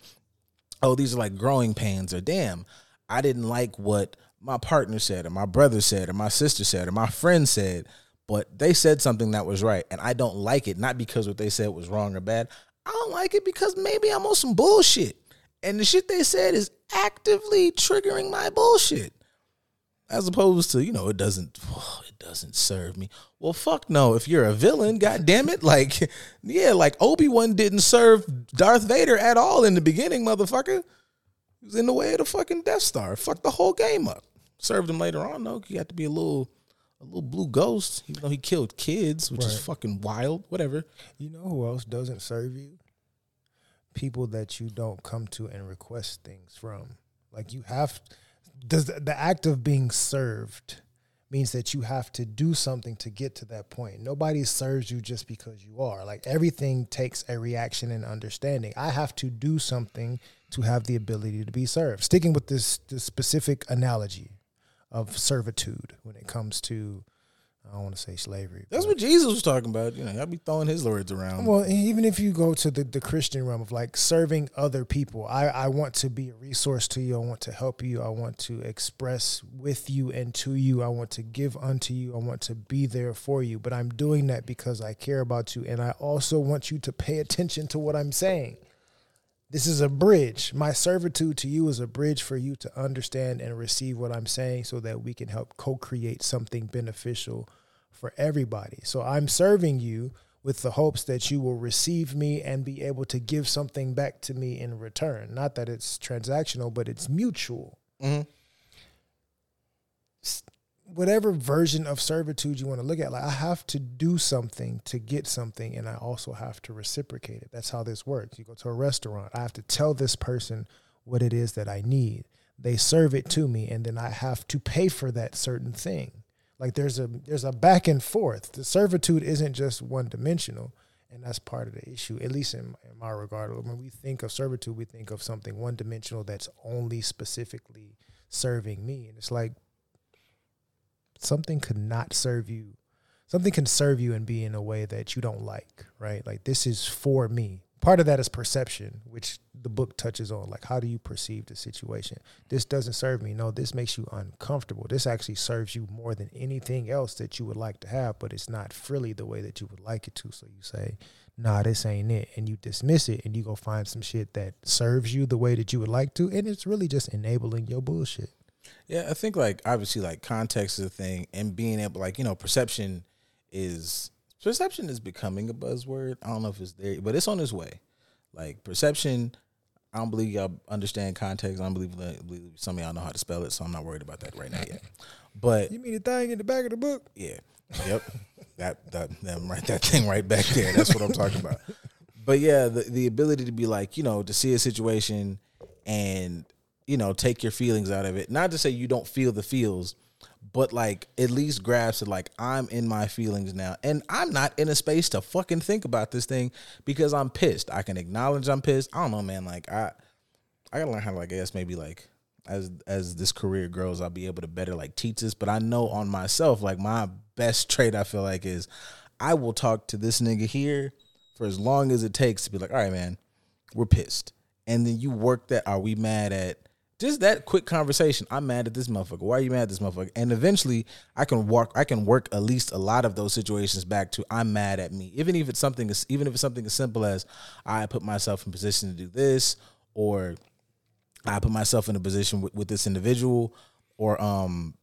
oh, these are like growing pains, or damn, I didn't like what my partner said, or my brother said, or my sister said, or my friend said, but they said something that was right, and I don't like it, not because what they said was wrong or bad. I don't like it because maybe I'm on some bullshit. And the shit they said is actively triggering my bullshit. As opposed to, you know, it doesn't it doesn't serve me. Well, fuck no. If you're a villain, god damn it. Like, yeah, like Obi-Wan didn't serve Darth Vader at all in the beginning, motherfucker. He was in the way of the fucking Death Star. Fucked the whole game up. Served him later on, though. He had to be a little a little blue ghost, even though he killed kids, which is fucking wild. Whatever. You know who else doesn't serve you? People that you don't come to and request things from. Like you have does the, the act of being served means that you have to do something to get to that point. Nobody serves you just because you are. Like everything takes a reaction and understanding. I have to do something to have the ability to be served. Sticking with this, this specific analogy of servitude when it comes to I don't want to say slavery. That's what Jesus was talking about. You know, I'll be throwing his words around. well, even if you go to the, the Christian realm of like serving other people, I, I want to be a resource to you. I want to help you. I want to express with you and to you. I want to give unto you. I want to be there for you. But I'm doing that because I care about you. And I also want you to pay attention to what I'm saying. This is a bridge. My servitude to you is a bridge for you to understand and receive what I'm saying so that we can help co create something beneficial for everybody. So I'm serving you with the hopes that you will receive me and be able to give something back to me in return. Not that it's transactional, but it's mutual. Mhm. Whatever version of servitude you want to look at, like I have to do something to get something, and I also have to reciprocate it. That's how this works. You go to a restaurant, I have to tell this person what it is that I need. They serve it to me, and then I have to pay for that certain thing Like there's a there's a back and forth. The servitude isn't just one dimensional, and that's part of the issue. At least in, in my regard, when we think of servitude, we think of something one dimensional that's only specifically serving me, and it's like something could not serve you. Something can serve you and be in a way that you don't like, right? Like this is for me. Part of that is perception, which the book touches on. Like, how do you perceive the situation? This doesn't serve me. No, this makes you uncomfortable. This actually serves you more than anything else that you would like to have, but it's not frilly the way that you would like it to. So you say, nah, this ain't it. And you dismiss it and you go find some shit that serves you the way that you would like to. And it's really just enabling your bullshit. Yeah, I think like obviously like context is a thing and being able like, you know, perception is perception is becoming a buzzword. I don't know if it's there, but it's on its way. Like perception, I don't believe y'all understand context. I don't believe, believe some of y'all know how to spell it, so I'm not worried about that right now yet. But You mean the thing in the back of the book? yeah, yep, that that them right that thing right back there. That's what I'm talking about. But yeah, the the ability to be like you know to see a situation and you know take your feelings out of it. Not to say you don't feel the feels, but like at least grasp it. Like I'm in my feelings now, and I'm not in a space to fucking think about this thing because I'm pissed. I can acknowledge I'm pissed. I don't know, man. Like I I gotta learn how to like I guess maybe like as as this career grows, I'll be able to better like teach this. But I know on myself, like my best trait I feel like is I will talk to this nigga here for as long as it takes to be like, all right, man, we're pissed. And then you work that, are we mad at just that quick conversation? I'm mad at this motherfucker. Why are you mad at this motherfucker? And eventually I can walk I can work at least a lot of those situations back to I'm mad at me. Even if it's something as even if it's something as simple as I put myself in position to do this or I put myself in a position with, with this individual or um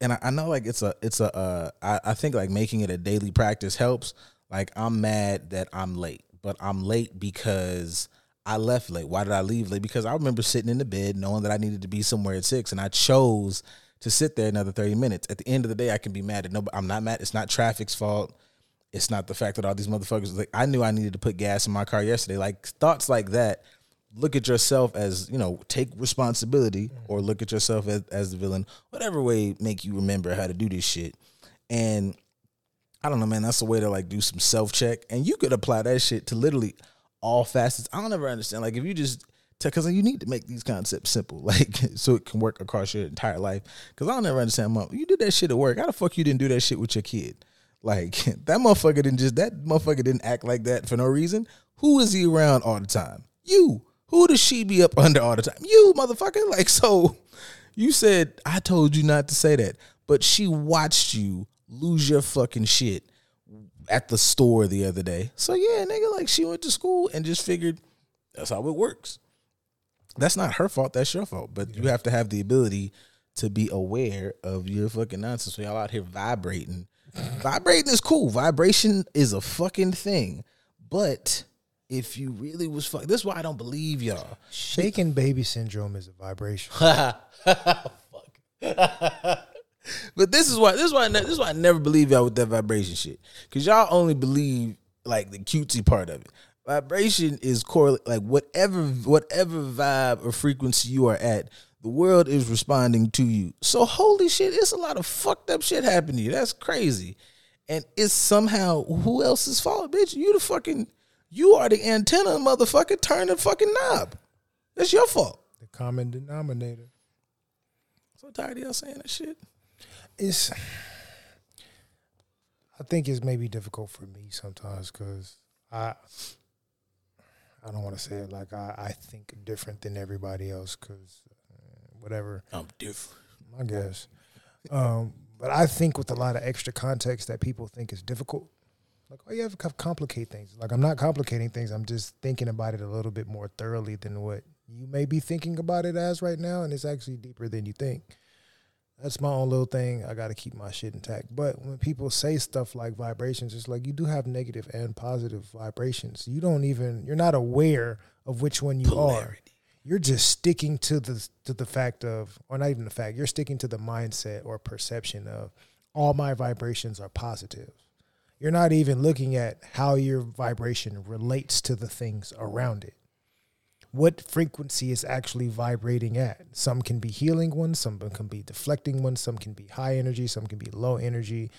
and I, I know like it's a it's a uh I, I think like making it a daily practice helps. Like I'm mad that I'm late, but I'm late because I left late. Why did I leave late? Because I remember sitting in the bed knowing that I needed to be somewhere at six and I chose to sit there another 30 minutes. At the end of the day, I can be mad at nobody. I'm not mad. It's not traffic's fault. It's not the fact that all these motherfuckers like I knew I needed to put gas in my car yesterday. Like thoughts like that. Look at yourself as, you know, take responsibility mm-hmm. or look at yourself as, as the villain. Whatever way make you remember how to do this shit. And I don't know, man. That's a way to like do some self check, and you could apply that shit to literally all facets. I don't ever understand. Like if you just because you need to make these concepts simple, like so it can work across your entire life. Because I don't ever understand. Mom, you did that shit at work. How the fuck you didn't do that shit with your kid? Like that motherfucker didn't just that motherfucker didn't act like that for no reason. Who is he around all the time? You. Who does she be up under all the time? You motherfucker. Like so, you said I told you not to say that, but she watched you lose your fucking shit at the store the other day. So yeah, nigga, like she went to school and just figured that's how it works. That's not her fault. That's your fault. But you have to have the ability to be aware of your fucking nonsense. So y'all out here vibrating. Vibrating is cool. Vibration is a fucking thing. But if you really was fuck, this is why I don't believe y'all. Shaking baby syndrome is a vibration. But this is why this is why I ne- this is why I never believe y'all with that vibration shit. Cause y'all only believe like the cutesy part of it. Vibration is correlate like whatever whatever vibe or frequency you are at, the world is responding to you. So holy shit, it's a lot of fucked up shit happening to you. That's crazy. And it's somehow who else's fault, bitch? You the fucking you are the antenna, motherfucker. Turn the fucking knob. That's your fault. the common denominator. So tired of y'all saying that shit. It's. I think it's maybe difficult for me sometimes because I. I don't want to say it like I, I think different than everybody else because whatever I'm different. I guess. Um, but I think with a lot of extra context that people think is difficult. Like, oh, you have to complicate things. Like, I'm not complicating things. I'm just thinking about it a little bit more thoroughly than what you may be thinking about it as right now. And it's actually deeper than you think. That's my own little thing. I got to keep my shit intact. But when people say stuff like vibrations, it's like you do have negative and positive vibrations. You don't even, you're not aware of which one you are you're just sticking to the to the fact of or not even the fact you're sticking to the mindset or perception of all my vibrations are positive you're not even looking at how your vibration relates to the things around it what frequency is actually vibrating at. Some can be healing ones, some can be deflecting ones, some can be high energy, some can be low energy.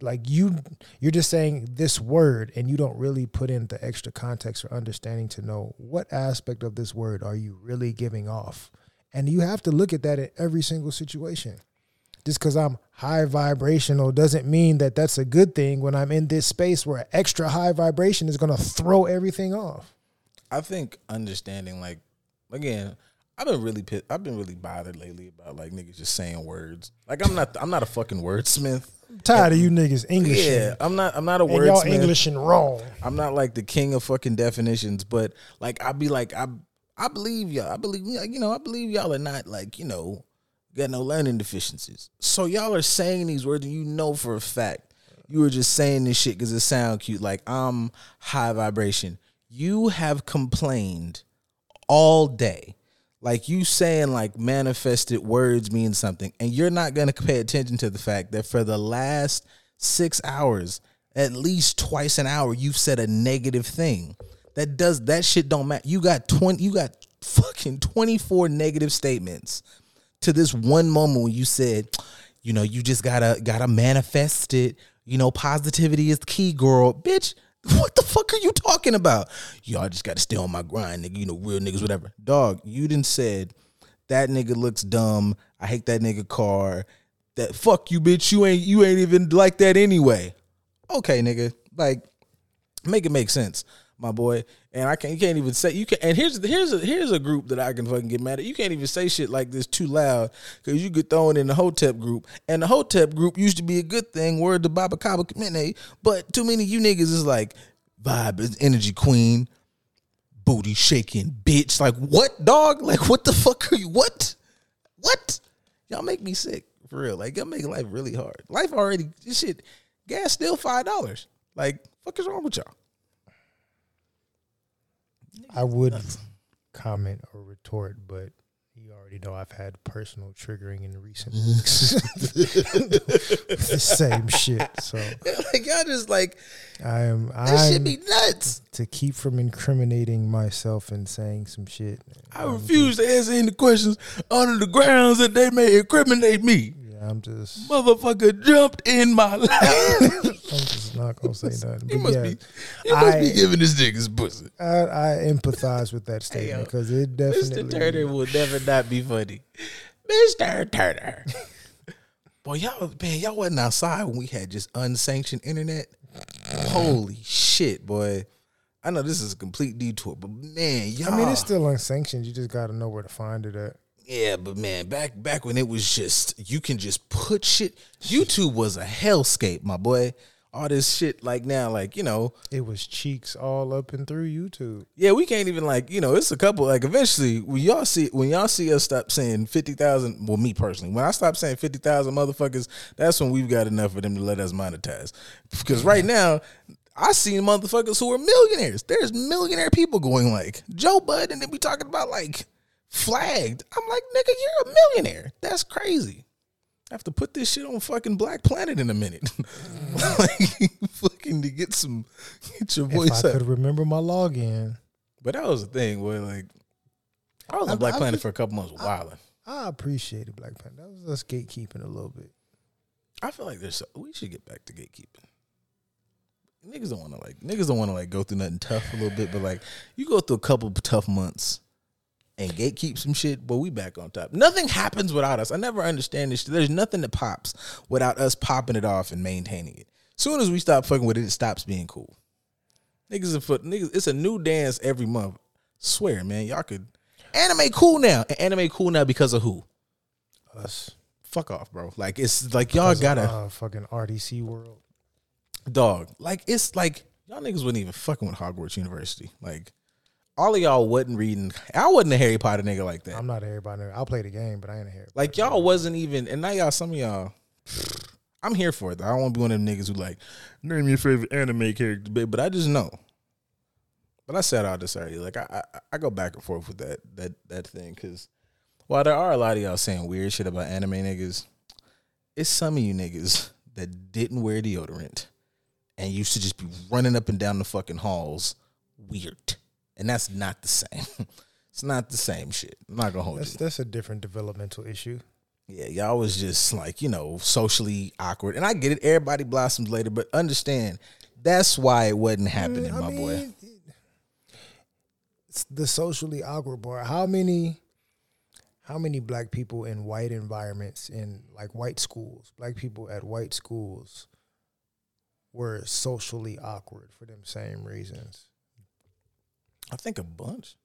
Like you you're just saying this word and you don't really put in the extra context or understanding to know what aspect of this word are you really giving off. And you have to look at that in every single situation just because I'm high vibrational doesn't mean that that's a good thing when I'm in this space where extra high vibration is going to throw everything off. I think understanding like again, I've been really pit, I've been really bothered lately about like niggas just saying words. Like I'm not I'm not a fucking wordsmith. I'm tired of you niggas English. Yeah, I'm not I'm not a And y'all. English and wrong. I'm not like the king of fucking definitions, but like I'd be like I I believe y'all. I believe you know I believe y'all are not like you know got no learning deficiencies. So y'all are saying these words and you know for a fact you were just saying this shit because it sound cute. Like I'm high vibration. You have complained all day. Like you saying like manifested words mean something, and you're not gonna pay attention to the fact that for the last six hours, at least twice an hour, you've said a negative thing. That does that shit don't matter. You got twenty you got fucking 24 negative statements to this one moment when you said, you know, you just gotta gotta manifest it. You know, positivity is the key, girl. Bitch, what the fuck are you talking about? Y'all just gotta stay on my grind, nigga. You know, real niggas, whatever. Dog, you didn't said that nigga looks dumb. I hate that nigga car. That fuck you, bitch. You ain't you ain't even like that anyway. Okay, nigga. Like, make it make sense, my boy. And I can't you can't even say you can. And here's here's a here's a group that I can fucking get mad at. You can't even say shit like this too loud because you get thrown in the Hotep group. And the Hotep group used to be a good thing. Word to Baba Kaba Kamene. But too many you niggas is like vibe is energy queen, booty shaking bitch. Like what dog? Like what the fuck are you? What? What? Y'all make me sick for real. Like y'all make life really hard. Life already this shit. Gas still five dollars. Like fuck is wrong with y'all? I would comment or retort, but you already know I've had personal triggering in recent weeks. the same shit. So like y'all just like I am this should be nuts. to keep from incriminating myself and saying some shit. I refuse to answer any questions under the grounds that they may incriminate me. Yeah, I'm just Motherfucker jumped in my lap. I'm just not gonna say nothing. he But must yeah, be he must be giving this nigga's pussy. I, I empathize with that statement because it definitely. Mr. Turner will never not be funny. Mr. Turner. Boy, y'all man, y'all wasn't outside when we had just unsanctioned internet. Holy shit, boy. I know this is a complete detour, but man, y'all I mean, it's still unsanctioned. You just got to know where to find it at. Yeah, but man, back back when it was just you can just put shit. YouTube was a hellscape, my boy. All this shit like now, like you know, It was cheeks all up and through YouTube. yeah, we can't even like you know. It's a couple like eventually when y'all see when y'all see us stop saying fifty thousand. Well, me personally, when I stop saying fifty thousand motherfuckers, that's when we've got enough of them to let us monetize. Because right now. I seen motherfuckers who are millionaires. There's millionaire people going like Joe Bud, and then we talking about like flagged. I'm like, nigga, you're a millionaire. That's crazy. I have to put this shit on fucking Black Planet in a minute. like, fucking to get some, get your If voice I up. could remember my login, But that was the thing where like, I was on Black I Planet just- for a couple months wilding. I appreciated Black Panther. That was us gatekeeping a little bit. I feel like there's so, we should get back to gatekeeping. Niggas don't want to like niggas don't want to like go through nothing tough a little bit, but like you go through a couple tough months and gatekeep some shit, but we back on top. Nothing happens without us. I never understand this. shit. There's nothing that pops without us popping it off and maintaining it. Soon as we stop fucking with it, it stops being cool. Niggas are foot niggas. It's a new dance every month. Swear, man, y'all could anime cool now. And anime cool now because of who? Us. Fuck off, bro. Like it's like y'all Because gotta uh, fucking RDC world. dog. Like it's like y'all niggas wasn't even fucking with Hogwarts University. Like all of y'all wasn't reading. I wasn't a Harry Potter nigga like that. I'm not a everybody. I'll play the game, but I ain't a Harry. like y'all wasn't even. And now y'all, some of y'all. I'm here for it. Though. I don't want to be one of them niggas who like name your favorite anime character, babe. But I just know. But I said all this already. Like I, I, I go back and forth with that that that thing because while there are a lot of y'all saying weird shit about anime niggas, it's some of you niggas that didn't wear deodorant and used to just be running up and down the fucking halls weird. And that's not the same. It's not the same shit. I'm not gonna hold That's you. that's a different developmental issue. Yeah, y'all was just like, you know, socially awkward. And I get it, everybody blossoms later, but understand that's why it wasn't mm, happening, I my boy. mean, It's the socially awkward part. How many how many black people in white environments in like white schools, black people at white schools were socially awkward for them same reasons? I think a bunch.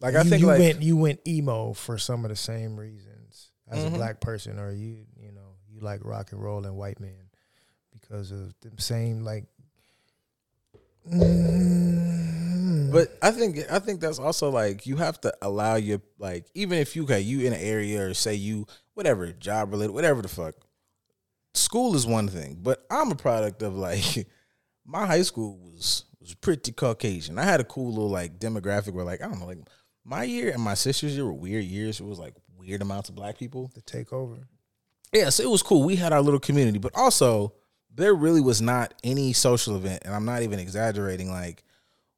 Like I think you like went you went emo for some of the same reasons as Mhm. a black person, or you you know you like rock and roll and white men because of the same like. Mm, But I think I think that's also like you have to allow your like even if you okay you in an area or say you whatever job related whatever the fuck school is one thing but I'm a product of like my high school was was pretty Caucasian I had a cool little like demographic where like I don't know like my year and my sister's year were weird years it was like weird amounts of black people the takeover. yeah, so it was cool. We had our little community, but also there really was not any social event, and I'm not even exaggerating. Like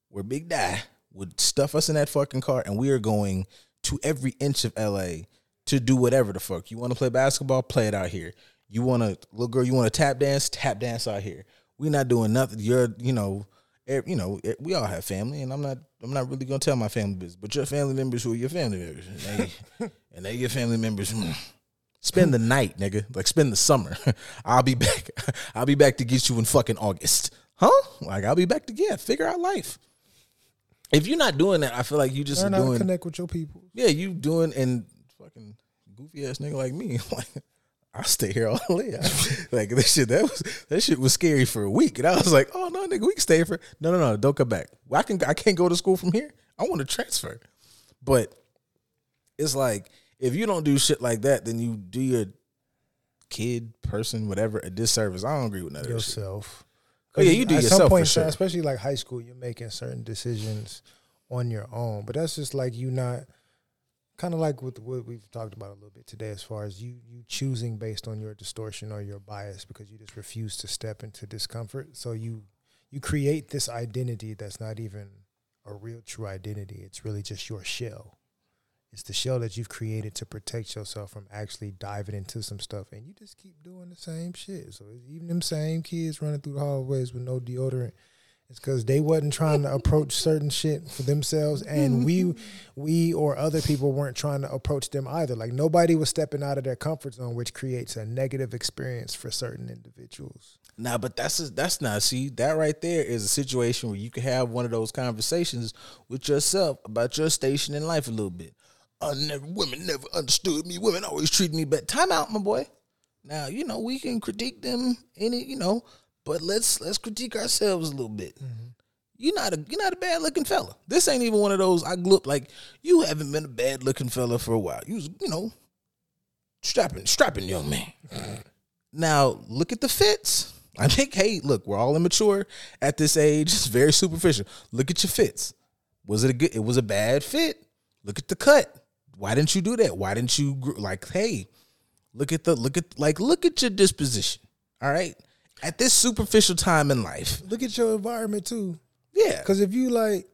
where Big Die would stuff us in that fucking car, and we are going to every inch of LA to do whatever the fuck you want to play basketball, play it out here. You want to little girl, you want to tap dance, tap dance out here. We're not doing nothing. You're, you know, you know, we all have family, and I'm not, I'm not really gonna tell my family business, but your family members who are your family members, and they, and they your family members. mm. Spend the night, nigga. Like spend the summer. I'll be back. I'll be back to get you in fucking August. Huh? Like I'll be back to yeah, figure out life. If you're not doing that, I feel like you just Learn doing connect with your people. yeah, you doing and fucking goofy ass nigga like me. I'll stay here all day. like that shit that was that shit was scary for a week. And I was like, oh no, nigga, we can stay for no no no, don't come back. Well, I can I can't go to school from here. I want to transfer. But it's like if you don't do shit like that, then you do your kid, person, whatever, a disservice. I don't agree with none of that shit. yourself. Oh, yeah, you do At yourself some for point, sure. especially like high school, you're making certain decisions on your own. But that's just like you not kind of like with what we've talked about a little bit today, as far as you you choosing based on your distortion or your bias because you just refuse to step into discomfort. So you you create this identity that's not even a real true identity. It's really just your shell. It's the shell that you've created to protect yourself from actually diving into some stuff, and you just keep doing the same shit. So even them same kids running through the hallways with no deodorant, it's because they wasn't trying to approach certain shit for themselves, and we, we or other people weren't trying to approach them either. Like nobody was stepping out of their comfort zone, which creates a negative experience for certain individuals. Nah, but that's a, that's not see that right there is a situation where you can have one of those conversations with yourself about your station in life a little bit. I never women never understood me. Women always treated me bad. Time out, my boy. Now you know we can critique them any you know, but let's let's critique ourselves a little bit. Mm-hmm. You're not a you're not a bad looking fella. This ain't even one of those I up like you haven't been a bad looking fella for a while. You was you know strapping strapping young man. Now look at the fits. I think, hey, look, we're all immature at this age. It's very superficial. Look at your fits. Was it a good? It was a bad fit. Look at the cut. Why didn't you do that? Why didn't you like? Hey, look at the look at like look at your disposition. All right, at this superficial time in life. Look at your environment too, Yeah, because if you like,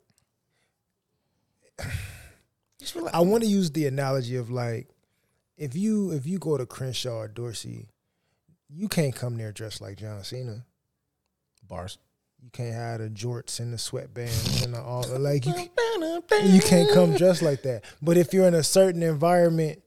I want to use the analogy of like, if you if you go to Crenshaw or Dorsey, you can't come there dressed like John Cena. bars. You can't have the jorts and the sweatbands and the all like you. You can't come dressed like that. But if you're in a certain environment,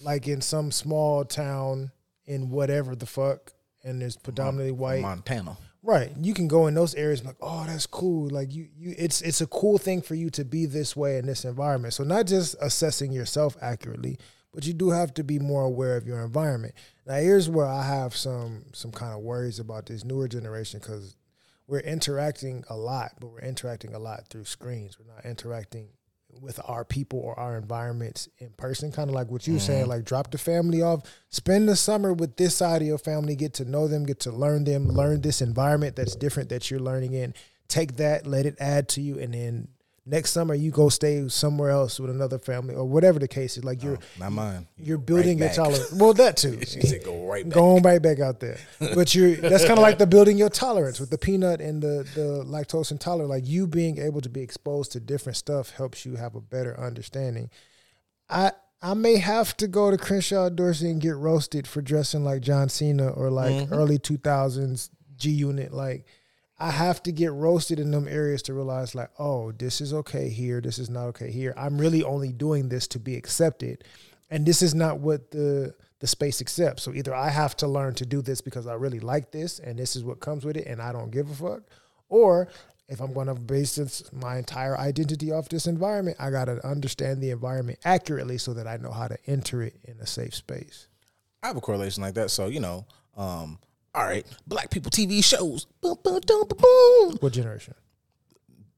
like in some small town in whatever the fuck, and there's predominantly white, Montana. right? You can go in those areas and like, oh, that's cool. Like you, you, it's it's a cool thing for you to be this way in this environment. So not just assessing yourself accurately, but you do have to be more aware of your environment. Now here's where I have some some kind of worries about this newer generation because we're interacting a lot, but we're interacting a lot through screens. We're not interacting with our people or our environments in person. Kind of like what you were saying, mm-hmm. like drop the family off, spend the summer with this side of your family, get to know them, get to learn them, learn this environment that's different that you're learning in. Take that, let it add to you, and then next summer you go stay somewhere else with another family or whatever the case is. Like you're Not mine. you're building your tolerance. Well, that too. She said go right back. Going right back out there. But you're that's kind of like the building your tolerance with the peanut and the the lactose intolerant. Like you being able to be exposed to different stuff helps you have a better understanding. I I may have to go to Crenshaw Dorsey and get roasted for dressing like John Cena or like Mm-hmm. early two thousands G Unit. Like I have to get roasted in them areas to realize like, oh, this is okay here, this is not okay here. I'm really only doing this to be accepted. And this is not what the the space accepts. So either I have to learn to do this because I really like this and this is what comes with it and I don't give a fuck. Or if I'm going to base my entire identity off this environment, I got to understand the environment accurately so that I know how to enter it in a safe space. I have a correlation like that. So you know, um, all right, black people TV shows. Boom, boom, boom, boom. What generation?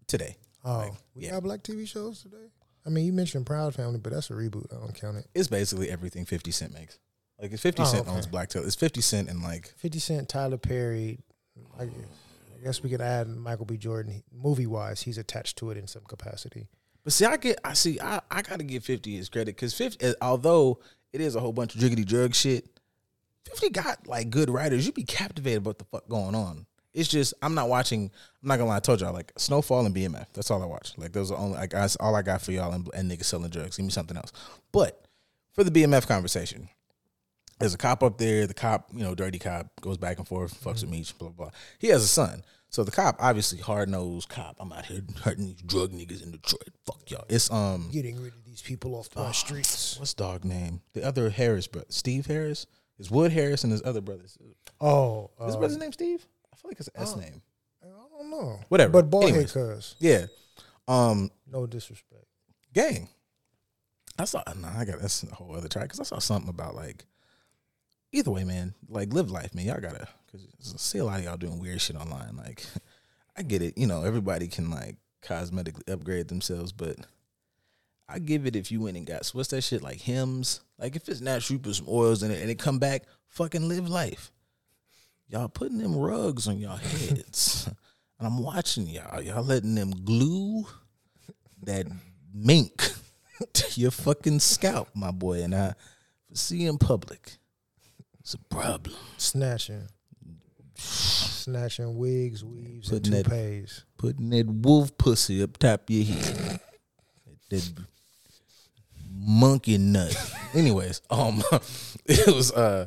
Today, Oh, we yeah. got black TV shows today. I mean, you mentioned Proud Family, but that's a reboot. I don't count it. it's basically everything Fifty Cent makes. Like if Fifty Oh, Cent okay. owns Black Tail, it's Fifty Cent and like Fifty Cent, Tyler Perry. I guess, I guess we could add Michael B. Jordan. Movie wise, he's attached to it in some capacity. But see, I get, I see, I, I got to give Fifty his credit because Fifty, uh, although it is a whole bunch of jiggity drug shit, Fifty got like good writers. You'd be captivated about the fuck going on. It's just I'm not watching. I'm not gonna lie. I told y'all like Snowfall and BMF. That's all I watch. Like those are only like that's all I got for y'all and, and niggas selling drugs. Give me something else. But for the BMF conversation, there's a cop up there. The cop, you know, dirty cop, goes back and forth, fucks with me, blah blah. blah. He has a son. So the cop, obviously hard nosed cop. I'm out here hurting these drug niggas in Detroit. Fuck y'all. It's um, Getting rid of these people off my streets. what's dog name? The other Harris, bro, Steve Harris. It's Wood Harris and his other brothers. Oh, His uh, brother's name Steve. I feel like it's an S name. I don't know. Whatever. But Anyways. cuz. Yeah. Um, No disrespect. gang. I saw. No, I got that's a whole other track because I saw something about like. Either way, man. Like live life, man. Y'all gotta because see a lot of y'all doing weird shit online. Like, I get it. You know, everybody can like cosmetically upgrade themselves, but I give it if you went and got what's that shit like Hims. Like if it's natural, you put some oils in it and it come back. Fucking live life. Y'all putting them rugs on y'all heads, and I'm watching y'all. Y'all letting them glue that mink to your fucking scalp, my boy. And I see in public, it's a problem. Snatching. Snatching wigs, weaves, and Putting that- Putting that wolf pussy up top of your head. that monkey nut. Anyways, um, it was uh,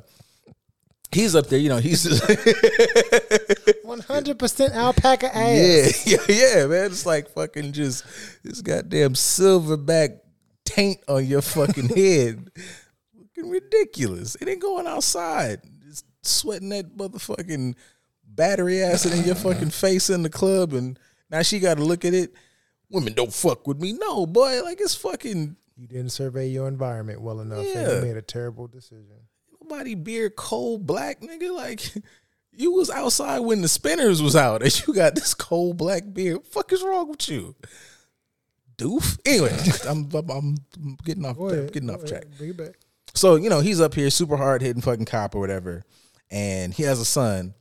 he's up there. You know, he's 100% alpaca ass. Yeah, yeah, yeah, man. It's like fucking just this goddamn silverback taint on your fucking head. Fucking ridiculous. It ain't going outside. Just sweating that motherfucking battery acid in your fucking face in the club, and now she got to look at it. Women don't fuck with me. No, boy. Like it's fucking You didn't survey your environment well enough, and you made a terrible decision. nobody beard cold black nigga. Like you was outside when the spinners was out, and you got this cold black beard. fuck is wrong with you, doof? Anyway, I'm, I'm I'm getting off ahead. getting off track. ahead. Bring it back. So you know he's up here super hard hitting fucking cop or whatever, and he has a son.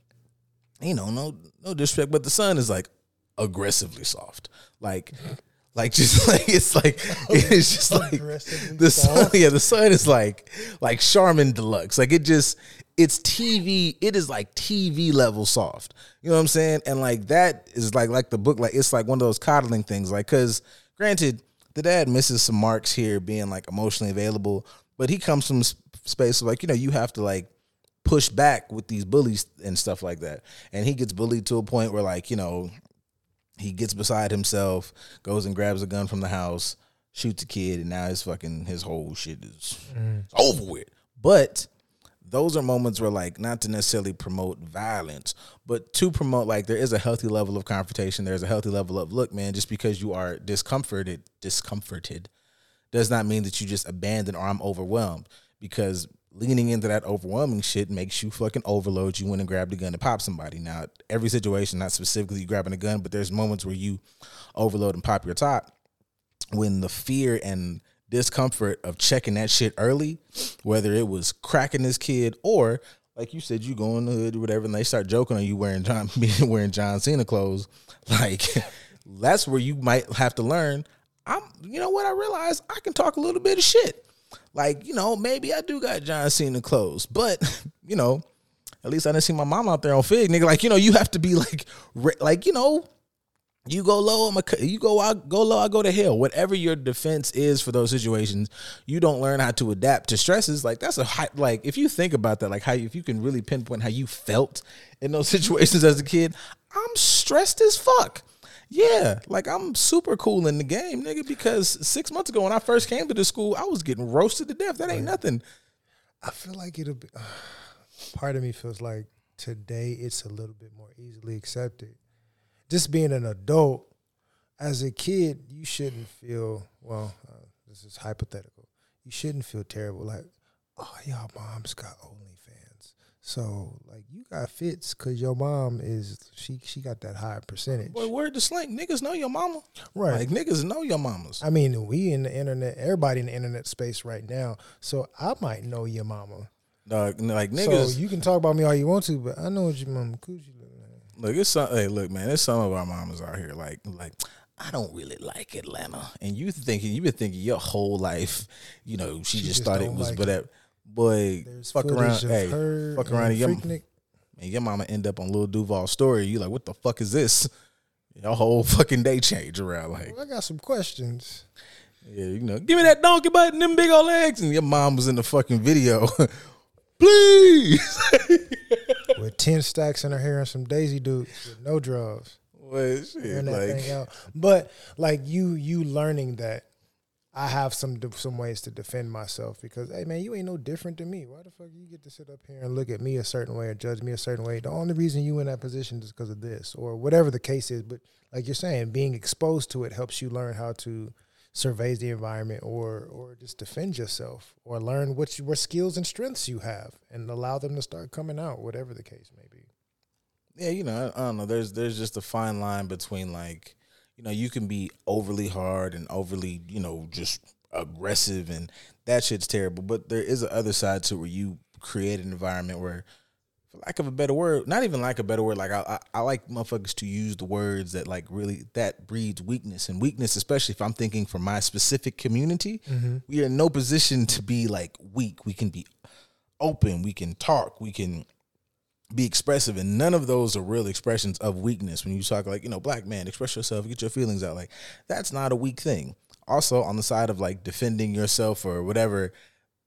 You know, no no disrespect, but the son is like aggressively soft, like. Like just like it's like it's just like the soft? yeah, the son is like like Charmin Deluxe. Like it just it's TV. It is like TV level soft. You know what I'm saying? And like that is like like the book. Like it's like one of those coddling things. Like because granted, the dad misses some marks here, being like emotionally available, but he comes from space of like you know you have to like push back with these bullies and stuff like that. And he gets bullied to a point where like you know he gets beside himself, goes and grabs a gun from the house, shoots a kid, and now his fucking his whole shit is it's over with. But those are moments where like not to necessarily promote violence, but to promote like there is a healthy level of confrontation. There's a healthy level of look, man. Just because you are discomforted, discomforted, does not mean that you just abandon or I'm overwhelmed. Because leaning into that overwhelming shit makes you fucking overload. You went and grabbed a gun to pop somebody. Now, every situation, not specifically grabbing a gun, but there's moments where you overload and pop your top when the fear and discomfort of checking that shit early, whether it was cracking this kid or like you said, you go in the hood or whatever, and they start joking on you wearing John wearing John Cena clothes, like that's where you might have to learn. I'm, you know what? I realize I can talk a little bit of shit. Like, you know, maybe I do got John Cena clothes, but you know, at least I didn't see my mom out there on Fig, nigga. Like, you know, you have to be like, like, you know, you go low, I'm a, you go out, go low, I go to hell. Whatever your defense is for those situations, you don't learn how to adapt to stresses. Like that's a high, like if you think about that, like how if you can really pinpoint how you felt in those situations as a kid, I'm stressed as fuck. Yeah, like I'm super cool in the game, nigga. Because six months ago when I first came to the school, I was getting roasted to death. That ain't nothing. I feel like it'll be. part of me feels like today it's a little bit more easily accepted. Just being an adult, as a kid, you shouldn't feel. Well, uh, this is hypothetical. You shouldn't feel terrible. Like, oh, y'all moms got OnlyFans, so like you got fits because your mom is she she got that high percentage. Boy, word to slang, niggas know your mama. Right. Like niggas know your mamas. I mean, we in the internet, everybody in the internet space right now. So I might know your mama. Dog, like niggas. So you can talk about me all you want to, but I know what your mama coochie look like. Look, it's some. Hey, look, man. There's some of our mamas out here. Like, like I don't really like Atlanta, and you thinking you've been thinking your whole life. You know, she, She just, just thought it was, like but it. that boy, There's fuck around. Hey, her fuck around. your, your mama end up on Lil Duval's story. You like, what the fuck is this? Your whole fucking day change around. Like, Well, I got some questions. yeah, you know, give me that donkey butt and them big old legs. And your mom was in the fucking video. Please. with ten stacks in her hair and some Daisy Dukes with no drugs. Well, shit, like. But like you, you learning that I have some some ways to defend myself because hey man, you ain't no different than me. Why the fuck you get to sit up here and look at me a certain way or judge me a certain way? The only reason you in that position is because of this or whatever the case is. But like you're saying, being exposed to it helps you learn how to survey the environment or or just defend yourself or learn what you, what skills and strengths you have and allow them to start coming out, whatever the case may be. yeah, you know, I, I don't know. There's there's just a fine line between like, you know, you can be overly hard and overly, you know, just aggressive and that shit's terrible. But there is a other side to where you create an environment where, for lack of a better word, not even like a better word, like I, I, I like motherfuckers to use the words that like really that breeds weakness and weakness, especially if I'm thinking for my specific community. Mm-hmm. We are in no position to be like weak. We can be open. We can talk. We can be expressive and none of those are real expressions of weakness. When you talk like you know black man express yourself get your feelings out like that's not a weak thing. Also on the side of like defending yourself or whatever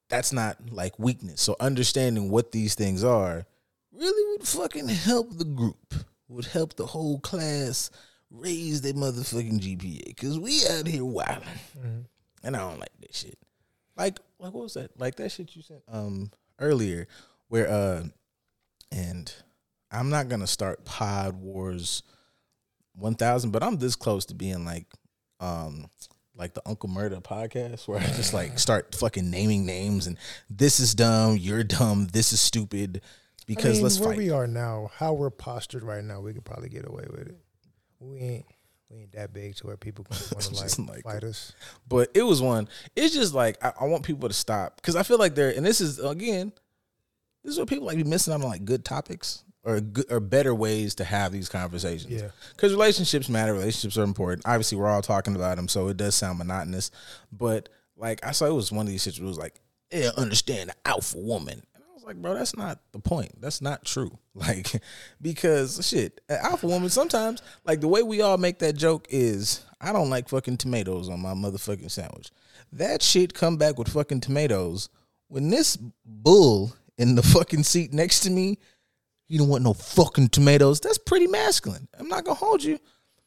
that's not like weakness. So understanding what these things are really would fucking help the group would help the whole class raise their motherfucking gpa because we out here wilding and i don't like that shit. Like like what was that? Like that shit you said um earlier where uh and I'm not gonna start Pod Wars 1000, but I'm this close to being like, um, like the Uncle Murda podcast, where I just like start fucking naming names and this is dumb, you're dumb, this is stupid, because I mean, let's where fight. we are now, how we're postured right now, we could probably get away with it. We ain't we ain't that big to where people want to like, like- fight us. But it was one. It's just like I, I want people to stop because I feel like they're and this is again, this is what people like be missing out on like good topics or good or better ways to have these conversations. Yeah. because relationships matter. Relationships are important. Obviously, we're all talking about them, so it does sound monotonous. But like I saw, it was one of these situations. It was like, yeah, understand the alpha woman. And I was like, bro, that's not the point. That's not true. Like, because shit, alpha woman sometimes like the way we all make that joke is, I don't like fucking tomatoes on my motherfucking sandwich. That shit come back with fucking tomatoes when this bull in the fucking seat next to me you don't want no fucking tomatoes. That's pretty masculine. I'm not gonna hold you.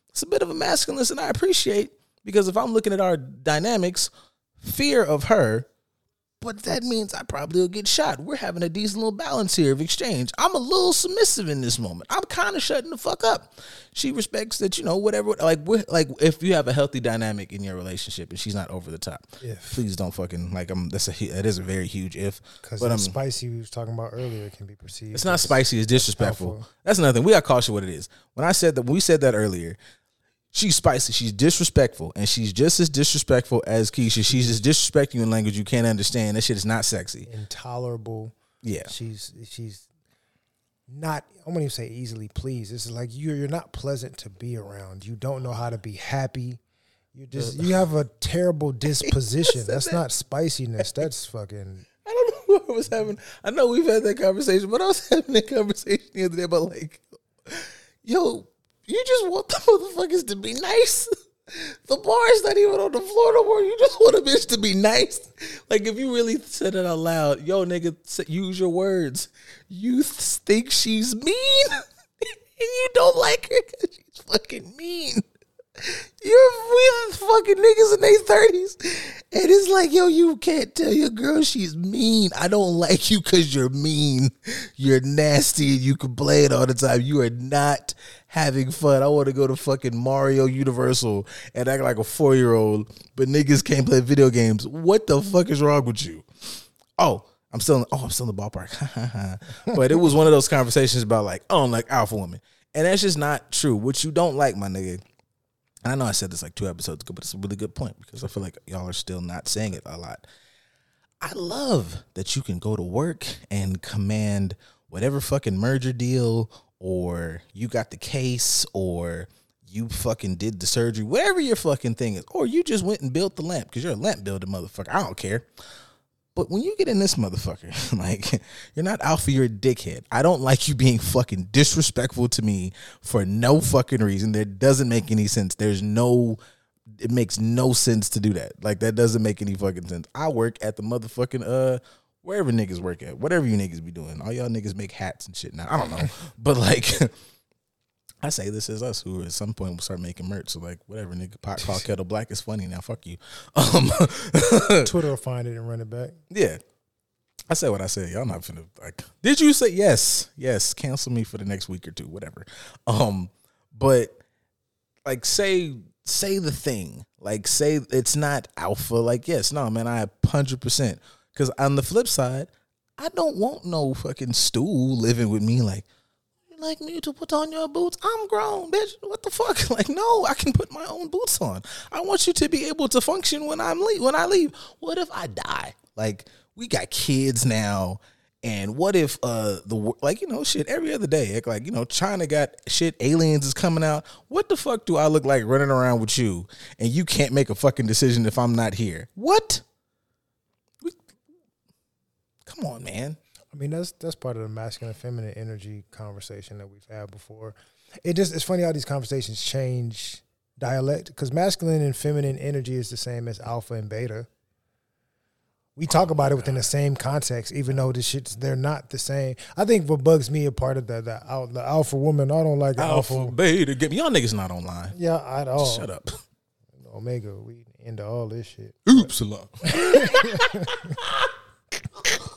It's a bit of a masculineness, and I appreciate because if I'm looking at our dynamics, fear of her, but that means I probably will get shot. We're having a decent little balance here of exchange. I'm a little submissive in this moment. I'm kind of shutting the fuck up. She respects that, you know, whatever. Like, like if you have a healthy dynamic in your relationship and she's not over the top, If. please don't fucking like. I'm. That's a. That is a very huge if. Because But the I'm. spicy we was talking about earlier can be perceived. It's not spicy. It's disrespectful. Alpha. That's another thing. We got caution what it is. When I said that, when we said that earlier. She's spicy. She's disrespectful, and she's just as disrespectful as Keisha. She's just disrespecting you in language you can't understand. That shit is not sexy. intolerable. Yeah, She's she's not I won't even say easily pleased. This is like you're you're not pleasant to be around. You don't know how to be happy. You just you have a terrible disposition. That's not spiciness. That's fucking I don't know who I was having. I know we've had that conversation, but I was having that conversation the other day about like, yo, you just want the motherfuckers to be nice. The bar is not even on the floor no more. You just want a bitch to be nice. Like if you really said it out loud, yo, nigga, use your words. You think she's mean, and you don't like her because she's fucking mean. You're with fucking niggas in their thirties, and it's like, yo, you can't tell your girl she's mean. I don't like you because you're mean. You're nasty, and you complain all the time. You are not having fun. I want to go to fucking Mario Universal and act like a four year old, but niggas can't play video games. What the fuck is wrong with you? Oh, I'm still in, oh, I'm still in the ballpark. but it was one of those conversations about like, oh, I don't like alpha women. And that's just not true. What you don't like, my nigga. And I know I said this like two episodes ago, but it's a really good point because I feel like y'all are still not saying it a lot. I love that you can go to work and command whatever fucking merger deal or you got the case or you fucking did the surgery, whatever your fucking thing is, or you just went and built the lamp because you're a lamp builder, motherfucker. I don't care. But when you get in this motherfucker, like you're not alpha, you're a dickhead. I don't like you being fucking disrespectful to me for no fucking reason. That doesn't make any sense. There's no it makes no sense to do that. Like that doesn't make any fucking sense. I work at the motherfucking uh wherever niggas work at, whatever you niggas be doing. All y'all niggas make hats and shit now. I don't know. but like I say this is us who at some point will start making merch. So like whatever nigga pot call kettle black is funny now. Fuck you. Um Twitter will find it and run it back. yeah. I said what I said. Y'all not finna like. Did you say yes? Yes. Cancel me for the next week or two, whatever. Um, but like say say the thing. Like say it's not alpha. Like yes, no, man. I hundred percent. Because on the flip side, I don't want no fucking stool living with me. Like you like me to put on your boots? I'm grown, bitch. What the fuck? Like, no, I can put my own boots on. I want you to be able to function when I'm leave. When I leave, what if I die? Like, we got kids now, and what if uh the like you know shit every other day? Like, like you know, China got shit. Aliens is coming out. What the fuck do I look like running around with you, and you can't make a fucking decision if I'm not here? What? Come on, man. I mean, that's that's part of the masculine and feminine energy conversation that we've had before. It just it's funny how these conversations change dialect because masculine and feminine energy is the same as alpha and beta. We oh talk about it within the same context, even though the shits they're not the same. I think what bugs me a part of the the, the alpha woman. I don't like alpha. Alpha, beta, get me. Y'all niggas not online. Yeah, at all. Shut up. Omega, we into all this shit. Oops, a lot.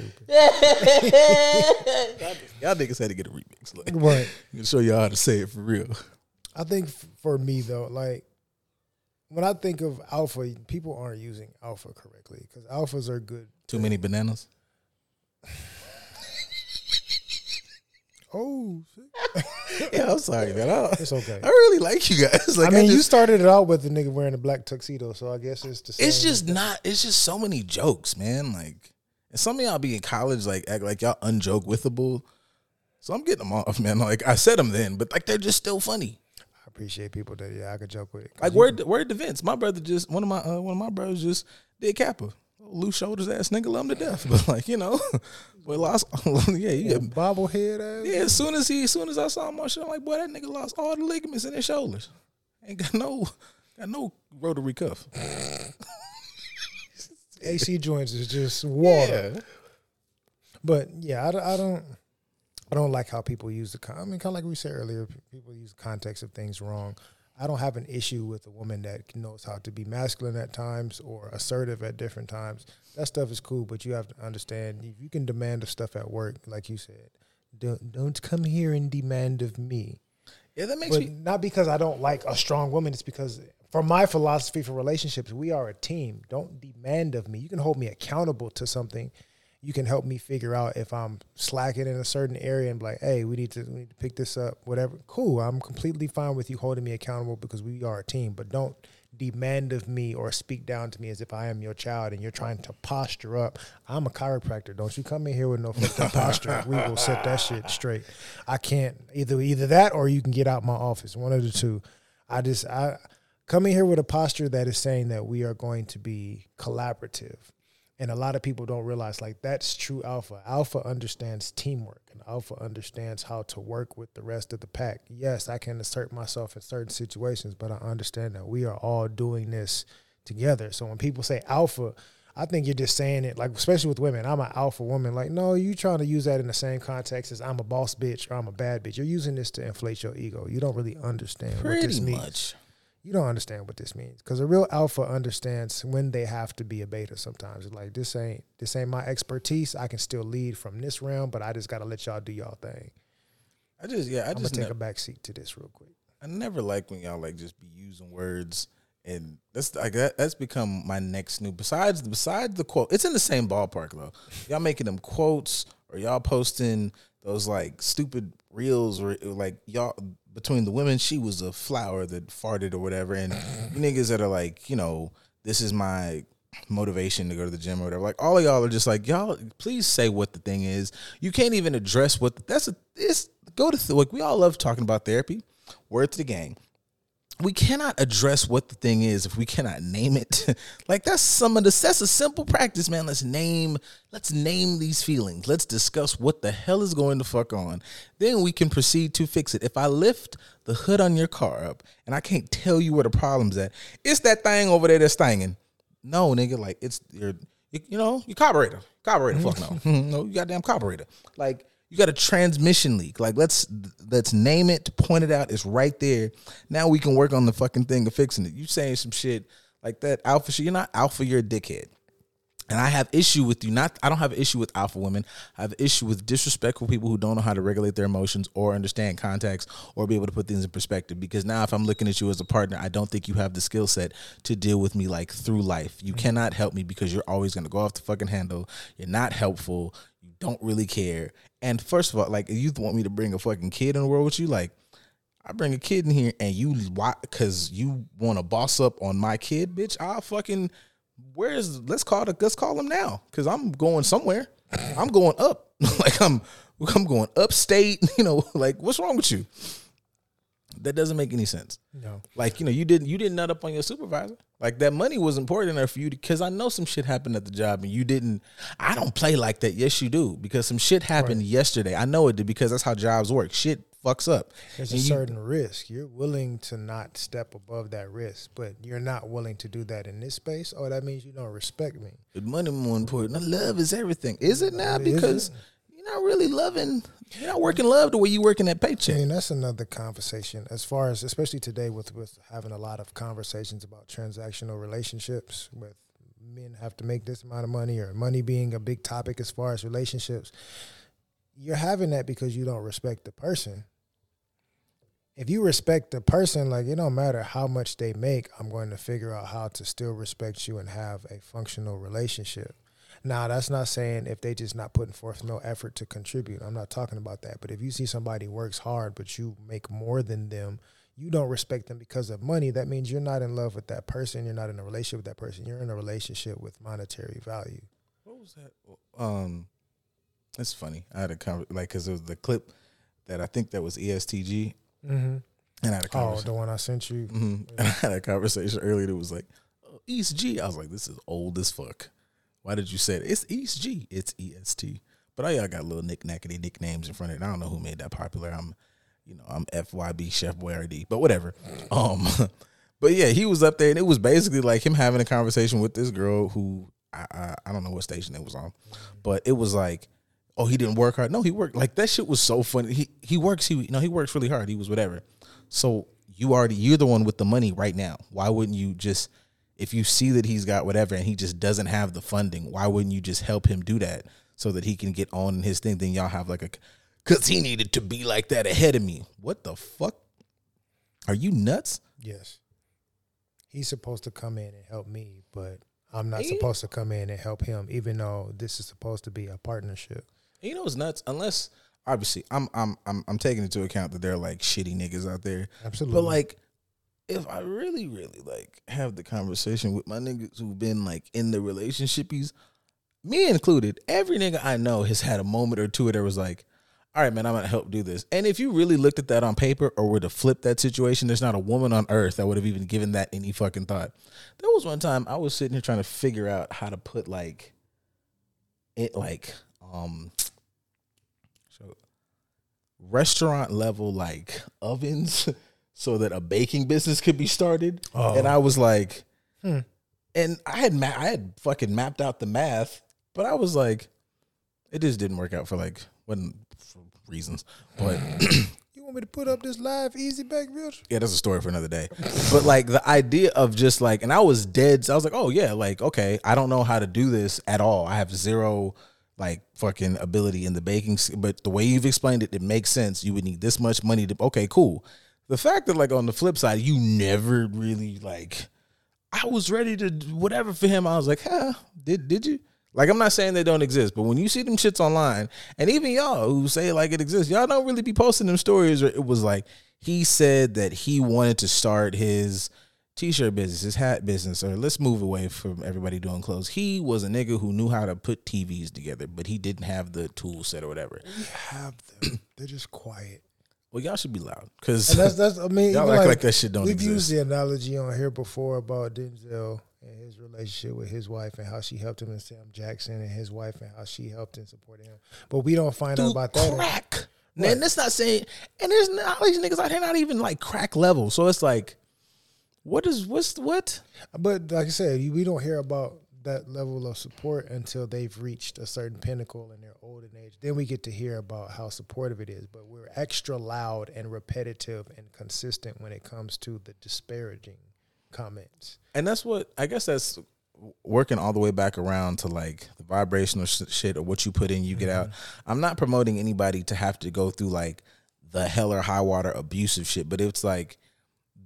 Stupid. Y'all niggas had to get a remix. Like, Right. to show y'all how to say it for real. I think for me though, like when I think of alpha, people aren't using alpha correctly because alphas are good. Too many bananas. Oh, shit. Yeah, I'm sorry, man. I, it's okay. I really like you guys. Like, I mean, you just- started it out with the nigga wearing a black tuxedo, so I guess it's the same. it's just not. It's just so many jokes, man. Like, and some of y'all be in college, like act like y'all unjoke withable. So I'm getting them off, man. Like I said them then, but like they're just still funny. I appreciate people that yeah I could joke with. Like you- word, word to Vince. My brother just one of my uh, one of my brothers just did Kappa. Loose shoulders ass nigga, love him to death. But like you know, boy lost. yeah, you get bobblehead ass. Yeah, as soon as he, as soon as I saw him on shit, I'm like, boy, that nigga lost all the ligaments in his shoulders. Ain't got no, got no rotary cuff. AC joints is just water. Yeah. But yeah, I, don't- I don't, I don't like how people use the. Con- I mean, kind of like we said earlier, people use the context of things wrong. I don't have an issue with a woman that knows how to be masculine at times or assertive at different times. That stuff is cool, but you have to understand if you can demand of stuff at work, like you said. Don't don't come here and demand of me. Yeah, that makes But me. not because I don't like a strong woman. It's because for my philosophy for relationships, we are a team. Don't demand of me. You can hold me accountable to something. You can help me figure out if I'm slacking in a certain area and be like, hey, we need to we need to pick this up. Whatever. Cool. I'm completely fine with you holding me accountable because we are a team. But don't demand of me or speak down to me as if I am your child and you're trying to posture up. I'm a chiropractor. Don't you come in here with no fucked up posture. We will set that shit straight. I can't either either that or you can get out my office. One of the two. I just I come in here with a posture that is saying that we are going to be collaborative. And a lot of people don't realize like that's true alpha. Alpha understands teamwork and alpha understands how to work with the rest of the pack. Yes, I can assert myself in certain situations, but I understand that we are all doing this together. So when people say alpha, I think you're just saying it like especially with women. I'm an alpha woman. Like, no, you're trying to use that in the same context as I'm a boss bitch or I'm a bad bitch. You're using this to inflate your ego. You don't really understand what Pretty this means much. You don't understand what this means because a real alpha understands when they have to be a beta sometimes It's like this ain't this ain't my expertise i can still lead from this realm but i just gotta let y'all do y'all thing I just yeah, I i'm gonna just take never, a back seat to this real quick I never like when y'all like just be using words and that's like that, that's become my next new besides besides the quote. It's in the same ballpark though. Y'all making them quotes or y'all posting those like stupid reels or like y'all between the women, she was a flower that farted or whatever, and niggas that are like, you know, this is my motivation to go to the gym or whatever. Like all of y'all are just like, y'all, please say what the thing is. You can't even address what that's a it's go to th- like we all love talking about therapy. Word to the gang we cannot address what the thing is if we cannot name it. like that's some of the that's a simple practice, man. Let's name let's name these feelings. Let's discuss what the hell is going to fuck on. Then we can proceed to fix it. If I lift the hood on your car up and I can't tell you where the problem's at, it's that thing over there that's thinging. No, nigga, like it's your you, you know, your carburetor. Carburetor, fuck no. Mm-hmm. no, you goddamn carburetor. Like you got a transmission leak. Like let's let's name it, point it out. It's right there. Now we can work on the fucking thing of fixing it. You saying some shit like that alpha shit. You're not alpha. You're a dickhead. And I have issue with you. Not I don't have issue with alpha women. I have issue with disrespectful people who don't know how to regulate their emotions or understand context or be able to put things in perspective. Because now if I'm looking at you as a partner, I don't think you have the skill set to deal with me like through life. You cannot help me because you're always gonna go off the fucking handle. You're not helpful. Don't really care. And first of all, like if you want me to bring a fucking kid in the world with you, like I bring a kid in here and you why because you want to boss up on my kid, bitch. I'll fucking where's let's call it let's call him now because I'm going somewhere. I'm going up. like I'm I'm going upstate. You know, like what's wrong with you? That doesn't make any sense. no Like you know, you didn't you didn't nut up on your supervisor. Like that money was important enough for you because I know some shit happened at the job and you didn't. I don't play like that. Yes, you do because some shit happened yesterday. I know it did because that's how jobs work. Shit fucks up. there's a you- certain risk you're willing to not step above that risk but you're not willing to do that in this space oh that means you don't respect me But money more important. Love is everything. Is it now? It? Because you're not really loving. You're not working love the way you working that paycheck. mean, that's another conversation. As far as, especially today, with with having a lot of conversations about transactional relationships, with men have to make this amount of money, or money being a big topic as far as relationships. You're having that because you don't respect the person. If you respect the person, like it don't matter how much they make, I'm going to figure out how to still respect you and have a functional relationship. Now, that's not saying if they just not putting forth no effort to contribute. I'm not talking about that. But if you see somebody works hard, but you make more than them, you don't respect them because of money. That means you're not in love with that person. You're not in a relationship with that person. You're in a relationship with monetary value. What was that? Um, it's funny. I had a conver- like because it was the clip that I think that was ESTG, Mm-hmm. and I had a conversation. Oh, the one I sent you. hmm And I had a conversation earlier that was like, oh, East G. I was like, this is old as fuck. Why did you say it? It's East G. It's EST. But all y'all got little knick-knackety nicknames in front of it. I don't know who made that popular. I'm, you know, I'm FYB Chef Boyardee, but whatever. Um, but yeah, he was up there, and it was basically like him having a conversation with this girl who I I, I don't know what station it was on, but it was like, oh, he didn't work hard. No, he worked. Like that shit was so funny. He he works. He you know he works really hard. He was whatever. So you already you're the one with the money right now. Why wouldn't you just if you see that he's got whatever and he just doesn't have the funding, why wouldn't you just help him do that so that he can get on in his thing? Then y'all have like a cause he needed to be like that ahead of me. What the fuck? Are you nuts? Yes. He's supposed to come in and help me, but I'm not He- supposed to come in and help him, even though this is supposed to be a partnership. You know it's nuts. Unless obviously I'm I'm I'm I'm taking into account that there are like shitty niggas out there. Absolutely. But like if I really, really like have the conversation with my niggas who've been like in the relationshipies, me included, every nigga I know has had a moment or two where there was like, all right, man, I'm gonna help do this. And if you really looked at that on paper or were to flip that situation, there's not a woman on earth that would have even given that any fucking thought. There was one time I was sitting here trying to figure out how to put like it like um so restaurant level like ovens so that a baking business could be started. Oh. And I was like, Hmm. and I had ma- I had fucking mapped out the math, but I was like, it just didn't work out for like wasn't for reasons. But You want me to put up this live easy bake bitch? yeah, that's a story for another day. But like the idea of just like, and I was dead. So I was like, oh yeah, like okay, I don't know how to do this at all. I have zero like fucking ability in the baking. But the way you've explained it, it makes sense. You would need this much money to. Okay, cool. The fact that like on the flip side, you never really like. I was ready to whatever for him. I was like, huh, did did you? Like I'm not saying they don't exist, but when you see them shits online, and even y'all who say like it exists, y'all don't really be posting them stories. Or it was like he said that he wanted to start his t-shirt business, his hat business, or let's move away from everybody doing clothes. He was a nigga who knew how to put TVs together, but he didn't have the tool set or whatever. Have them. They're just quiet. Well, y'all should be loud because that's that's I mean y'all act like, that shit don't We've exist. used the analogy on here before about Denzel and his relationship with his wife and how she helped him and Sam Jackson and his wife and how she helped and supported him. But we don't find out Dude, about that. crack. And that's not saying, and there's not, all these niggas out here not even like crack level. So it's like, what is what's what? But like I said, we don't hear about that level of support until they've reached a certain pinnacle in their olden age. Then we get to hear about how supportive it is. But we're extra loud and repetitive and consistent when it comes to the disparaging comments. And that's what I guess that's working all the way back around to like the vibrational sh- shit or what you put in, you get out. Mm-hmm. I'm not promoting anybody to have to go through like the hell or high water abusive shit, but it's like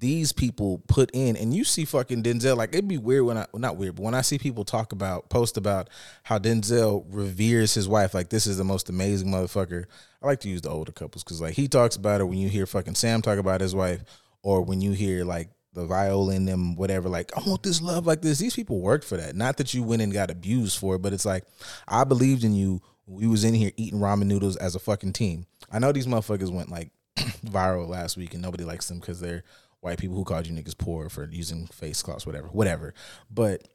these people put in, and you see fucking Denzel. Like it'd be weird when I not weird, but when I see people talk about post about how Denzel reveres his wife, like this is the most amazing motherfucker. I like to use the older couples because like he talks about it when you hear fucking Sam talk about his wife, or when you hear like the viola in them, whatever. Like I want this love like this. These people worked for that. Not that you went and got abused for it, but it's like I believed in you. We was in here eating ramen noodles as a fucking team. I know these motherfuckers went like viral last week and nobody likes them because they're white people who called you niggas poor for using face cloths, whatever, whatever. But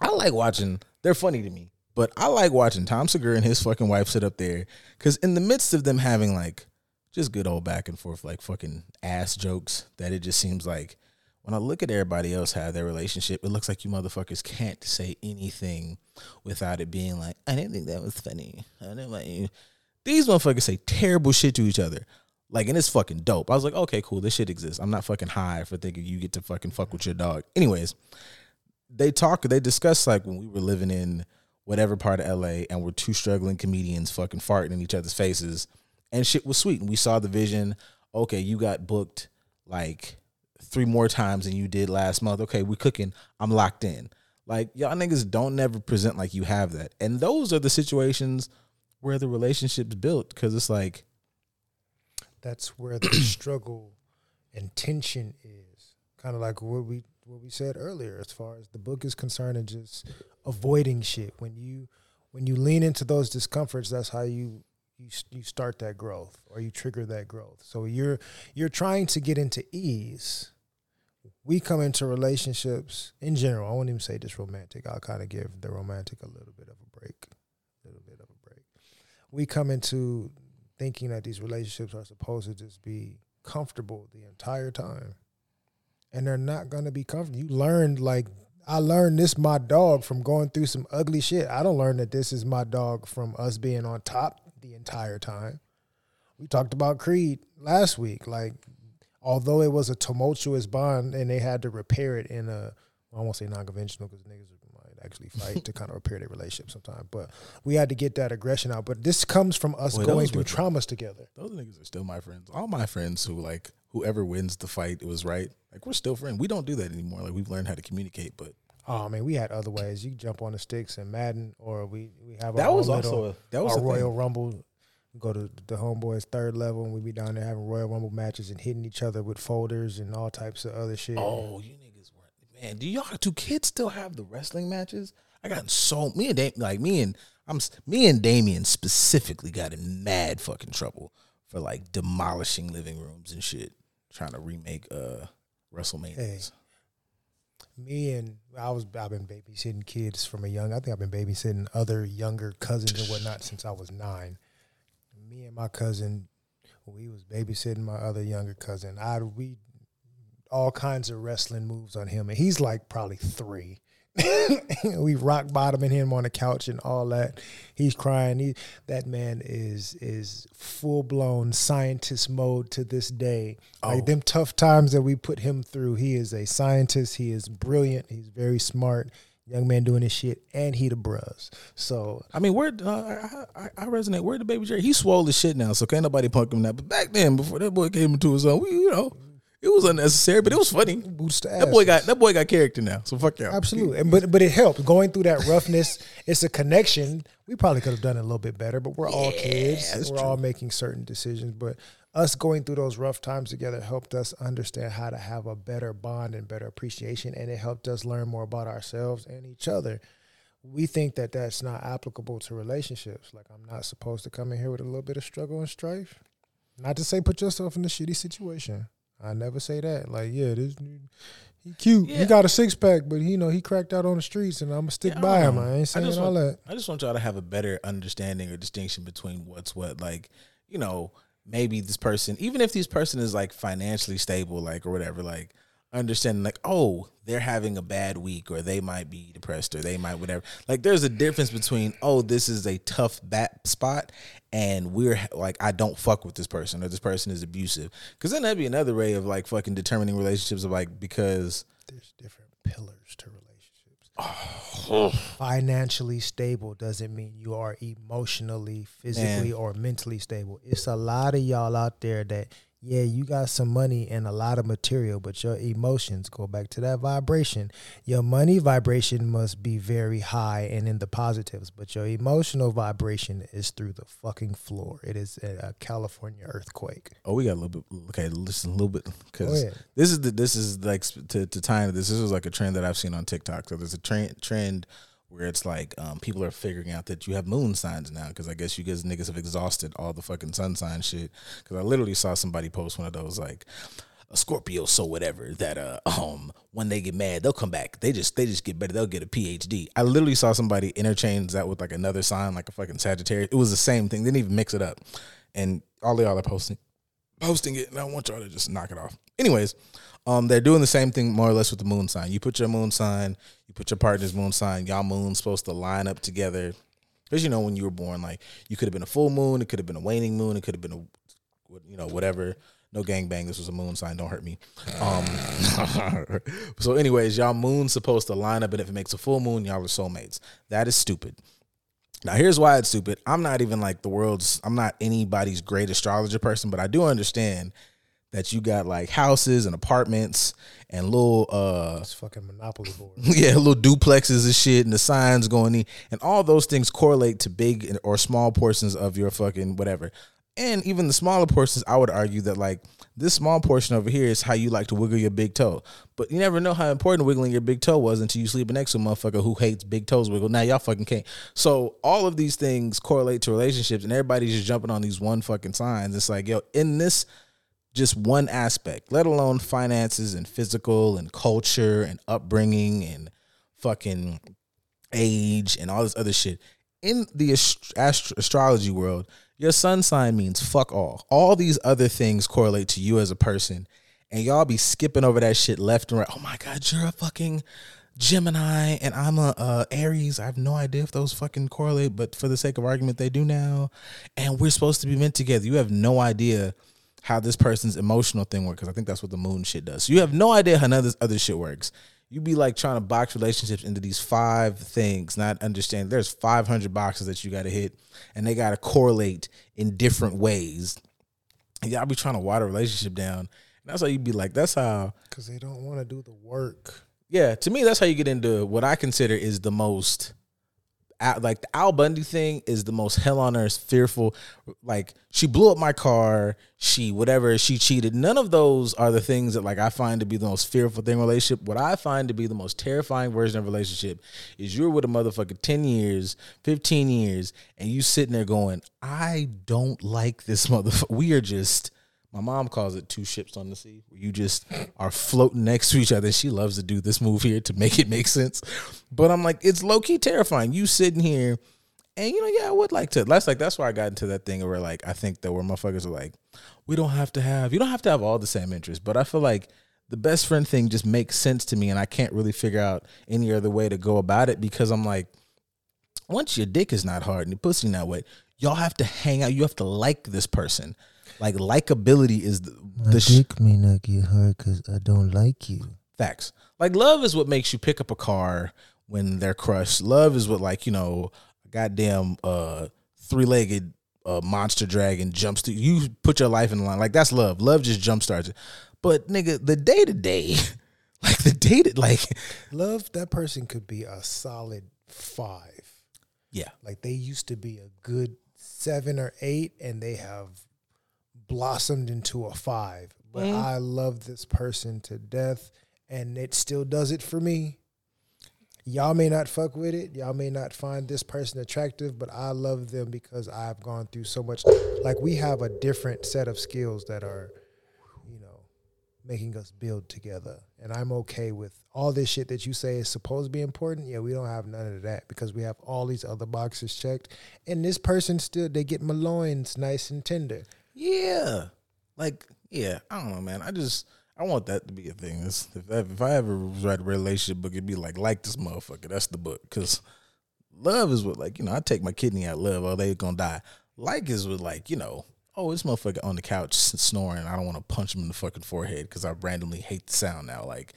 I like watching. They're funny to me, but I like watching Tom Segura and his fucking wife sit up there because in the midst of them having like just good old back and forth like fucking ass jokes, that it just seems like when I look at everybody else have their relationship, it looks like you motherfuckers can't say anything without it being like, I didn't think that was funny. I didn't like you. These motherfuckers say terrible shit to each other. Like, and it's fucking dope. I was like, okay, cool. This shit exists. I'm not fucking high for thinking you get to fucking fuck with your dog. Anyways, they talk, they discuss like when we were living in whatever part of LA and we're two struggling comedians fucking farting in each other's faces and shit was sweet. And we saw the vision. Okay, you got booked like three more times than you did last month. Okay, we cooking. I'm locked in. Like y'all niggas don't never present like you have that. And those are the situations where the relationship's built because it's like That's where the struggle and tension is. Kind of like what we what we said earlier, as far as the book is concerned, and just avoiding shit. When you when you lean into those discomforts, that's how you you you start that growth or you trigger that growth. So you're you're trying to get into ease. We come into relationships in general. I won't even say just romantic. I'll kind of give the romantic a little bit of a break, a little bit of a break. We come into thinking that these relationships are supposed to just be comfortable the entire time. And they're not gonna be comfortable. You learned like I learned this my dog from going through some ugly shit. I don't learn that this is my dog from us being on top the entire time. We talked about Creed last week. Like, although it was a tumultuous bond and they had to repair it in a I won't say non-conventional because niggas actually fight to kind of repair their relationship sometimes. But we had to get that aggression out. But this comes from us Wait, going through traumas together. those niggas are still my friends. All my friends who like whoever wins the fight, it was right. Like we're still friends. We don't do that anymore. Like we've learned how to communicate, but Oh man, we had other ways. You jump on the sticks and Madden, or we we have that was also little, a, that was our a Royal thing. Rumble We go to the homeboys third level, and we be down there having Royal Rumble matches and hitting each other with folders and all types of other shit. Oh, you man. Do y'all do kids still have the wrestling matches? I got so me and Dam- like me and I'm me and Damien specifically got in mad fucking trouble for like demolishing living rooms and shit, trying to remake uh WrestleMania. Hey. me and I was I've been babysitting kids from a young. I think I've been babysitting other younger cousins and whatnot since I was nine. Me and my cousin, we was babysitting my other younger cousin. I we all kinds of wrestling moves on him, and he's like probably three. we rock bottoming him on the couch and all that. He's crying. He that man is is full blown scientist mode to this day. Like Oh. them tough times that we put him through. He is a scientist. He is brilliant. He's very smart. Young man doing his shit, and he the bros. So I mean, where uh, I, I, I resonate. Where the baby Jerry? He swole as shit now, so can't nobody punk him that. But back then, before that boy came into his own, we, you know, it was unnecessary, but it was funny. boots to That boy got that boy got character now. So fuck y'all. Absolutely, and but but it helped going through that roughness. it's a connection. We probably could have done it a little bit better, but we're all kids. We're all making certain decisions. But us going through those rough times together helped us understand how to have a better bond and better appreciation, and it helped us learn more about ourselves and each other. We think that that's not applicable to relationships. Like I'm not supposed to come in here with a little bit of struggle and strife. Not to say put yourself in a shitty situation. I never say that. Like, yeah, this he cute. Yeah. He got a six pack, but he, you know he cracked out on the streets, and I'm gonna stick Yeah, by him. I ain't saying all want, that. I just want y'all to have a better understanding or distinction between what's what. Like, you know, maybe this person, even if this person is like financially stable, like or whatever, like understanding like, oh, they're having a bad week, or they might be depressed, or they might whatever. Like, there's a difference between oh, this is a tough bat spot, and we're like, I don't fuck with this person, or this person is abusive. Because then that'd be another way of like fucking determining relationships of like because There's different pillars to relationships. Financially stable doesn't mean you are emotionally, physically, Man. or mentally stable. It's a lot of y'all out there that, yeah, you got some money and a lot of material, but your emotions go back to that vibration. Your money vibration must be very high and in the positives, but your emotional vibration is through the fucking floor. It is a, California earthquake. Oh, we got a little bit. Okay, listen a little bit because this is the this is like to to tie into this. This is like a trend that I've seen on TikTok. So there's a trend trend where it's like um, people are figuring out that you have moon signs now because I guess you guys niggas have exhausted all the fucking sun sign shit. Because I literally saw somebody post one of those like a Scorpio, so whatever that uh um when they get mad they'll come back. They just they just get better. They'll get a PhD. I literally saw somebody interchange that with like another sign like a fucking Sagittarius. It was the same thing. They didn't even mix it up. And all of y'all are posting posting it, and I want y'all to just knock it off. Anyways, um, they're doing the same thing more or less with the moon sign. You put your moon sign, you put your partner's moon sign. Y'all moon's supposed to line up together. Because you know when you were born, like you could have been a full moon, it could have been a waning moon, it could have been a, you know, whatever. No gang bang. This was a moon sign. Don't hurt me. Um, so, anyways, y'all moon's supposed to line up, and if it makes a full moon, y'all are soulmates. That is stupid. Now, here's why it's stupid. I'm not even like the world's, I'm not anybody's great astrologer person, but I do understand that you got like houses and apartments and little, uh, It's fucking monopoly board. yeah, little duplexes and shit, and the signs going in, and all those things correlate to big or small portions of your fucking whatever. And even the smaller portions, I would argue that like this small portion over here is how you like to wiggle your big toe. But you never know how important wiggling your big toe was until you sleep next to a motherfucker who hates big toes wiggle. Now y'all fucking can't. So all of these things correlate to relationships, and everybody's just jumping on these one fucking signs. It's like yo, in this just one aspect, let alone finances and physical and culture and upbringing and fucking age and all this other shit. In the ast- ast- astrology world, your sun sign means fuck all. All these other things correlate to you as a person, and y'all be skipping over that shit left and right. Oh my god, you're a fucking Gemini and I'm a Aries. I have no idea if those fucking correlate, but for the sake of argument, they do now. And we're supposed to be meant together. You have no idea how this person's emotional thing works because I think that's what the moon shit does. So you have no idea how none of this other shit works. You be like trying to box relationships into these five things, not understand there's 500 boxes that you got to hit, and they got to correlate in different ways. And y'all be trying to water a relationship down. And that's how you'd be like, that's how Because they don't want to do the work. yeah, to me, that's how you get into what I consider is the most like the Al Bundy thing is the most hell on earth fearful. Like she blew up my car, she whatever, she cheated. None of those are the things that like I find to be the most fearful thing relationship. What I find to be the most terrifying version of relationship is you're with a motherfucker 10 years, 15 years, and you sitting there going, I don't like this motherfucker. We are just my mom calls it two ships on the sea, where you just are floating next to each other. She loves to do this move here to make it make sense. But I'm like, it's low key terrifying. You sitting here, and you know, yeah, I would like to. That's like that's why I got into that thing where like I think that where motherfuckers are like, we don't have to have, you don't have to have all the same interests. But I feel like the best friend thing just makes sense to me, and I can't really figure out any other way to go about it because I'm like, once your dick is not hard and your pussy not wet, y'all have to hang out. You have to like this person. Like likability is the, the sh- may not get hard because I don't like you. facts. Like love is what makes you pick up a car when they're crushed. Love is what like you know, goddamn uh three legged uh, monster dragon jumps to you. Put your life in the line. Like that's love. Love just jump starts it. But nigga, the day to day, like the day to like, Love, that person could be a solid five. yeah, Like they used to be a good seven or eight, and they have blossomed into a five. But mm-hmm. I love this person to death, and it still does it for me. Y'all may not fuck with it. Y'all may not find this person attractive, but I love them because I've gone through so much. Like we have a different set of skills that are, you know, making us build together. And I'm okay with all this shit that you say is supposed to be important. Yeah, we don't have none of that because we have all these other boxes checked. And this person still they get my loins nice and tender. Yeah, like yeah. I don't know, man. I just I want that to be a thing. It's, if I, if I ever write a relationship book, it'd be like like this motherfucker. That's the book because love is what like you know. I take my kidney out. Love, oh they gonna die. Like is with like you know. Oh, this motherfucker on the couch snoring. I don't want to punch him in the fucking forehead because I randomly hate the sound now. Like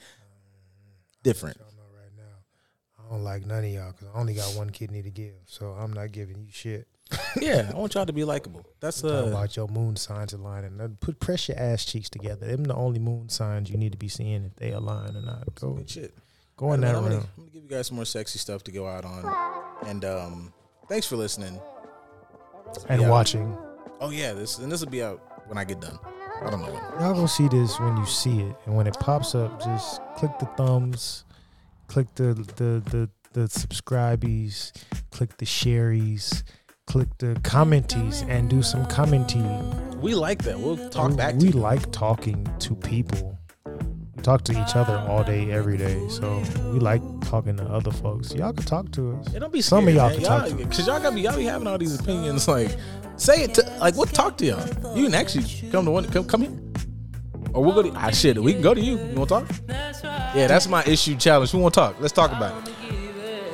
different. I don't right now. I don't like none of y'all because I only got one kidney to give, so I'm not giving you shit. Yeah, I want y'all to be likable. That's uh. about your moon signs aligning. Put press your ass cheeks together. Them the only moon signs you need to be seeing if they align or not. Go Good shit. go Alright, that man, I'm, gonna. I'm gonna give you guys some more sexy stuff to go out on. And um, thanks for listening. and Yeah. watching. Oh yeah, this and this will be out when I get done. I don't know when. Y'all gonna see this when you see it, and when it pops up, just click the thumbs, click the the the the subscribees, click the sharies, click the commenties, and do some commenting. We like that. We'll talk we, back We you. like talking to people. We talk to each other all day, every day. So we like talking to other folks. Y'all can talk to us. It don't be Some of y'all man. can talk to Cause y'all got be y'all be having all these opinions. Like, say it to like what talk to y'all. You can actually come to one. Come come here. Or we'll go to ah shit. We can go to you. You want to talk? Yeah, that's my issue challenge. Who want to talk? Let's talk about it.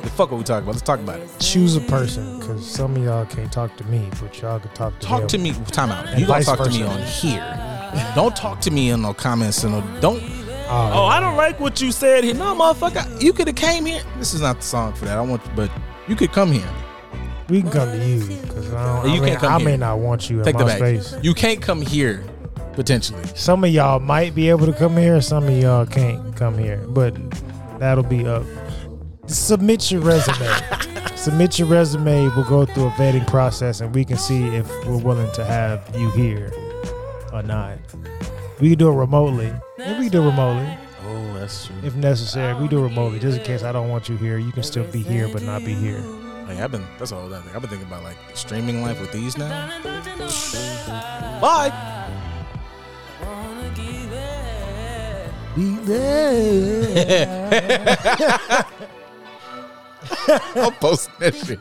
The fuck what we talking about? Let's talk about it. Choose a person, because some of y'all can't talk to me, but y'all can talk to Talk them. to me. Time out. And You gonna vice talk to me versa. on here. Don't talk to me in no comments and no, don't. Oh, Oh, I don't like what you said here. No, motherfucker. You could have came here. This is not the song for that. I want, but you could come here. We can come to you because I, don't, You I, mean, can't come I here. may not want you Take in the my bag. space. You can't come here, potentially. Some of y'all might be able to come here. Some of y'all can't come here, but that'll be up. Submit your resume. Submit your resume. We'll go through a vetting process, and we can see if we're willing to have you here or not. We can do it remotely. Maybe we can do it remotely Oh, that's true. if necessary. We do it remotely just in case I don't want you here. You can still be here, but not be here. Like I've been. That's all that. I've been thinking about like streaming life with these now. Bye. Be there. Опа, усмеши.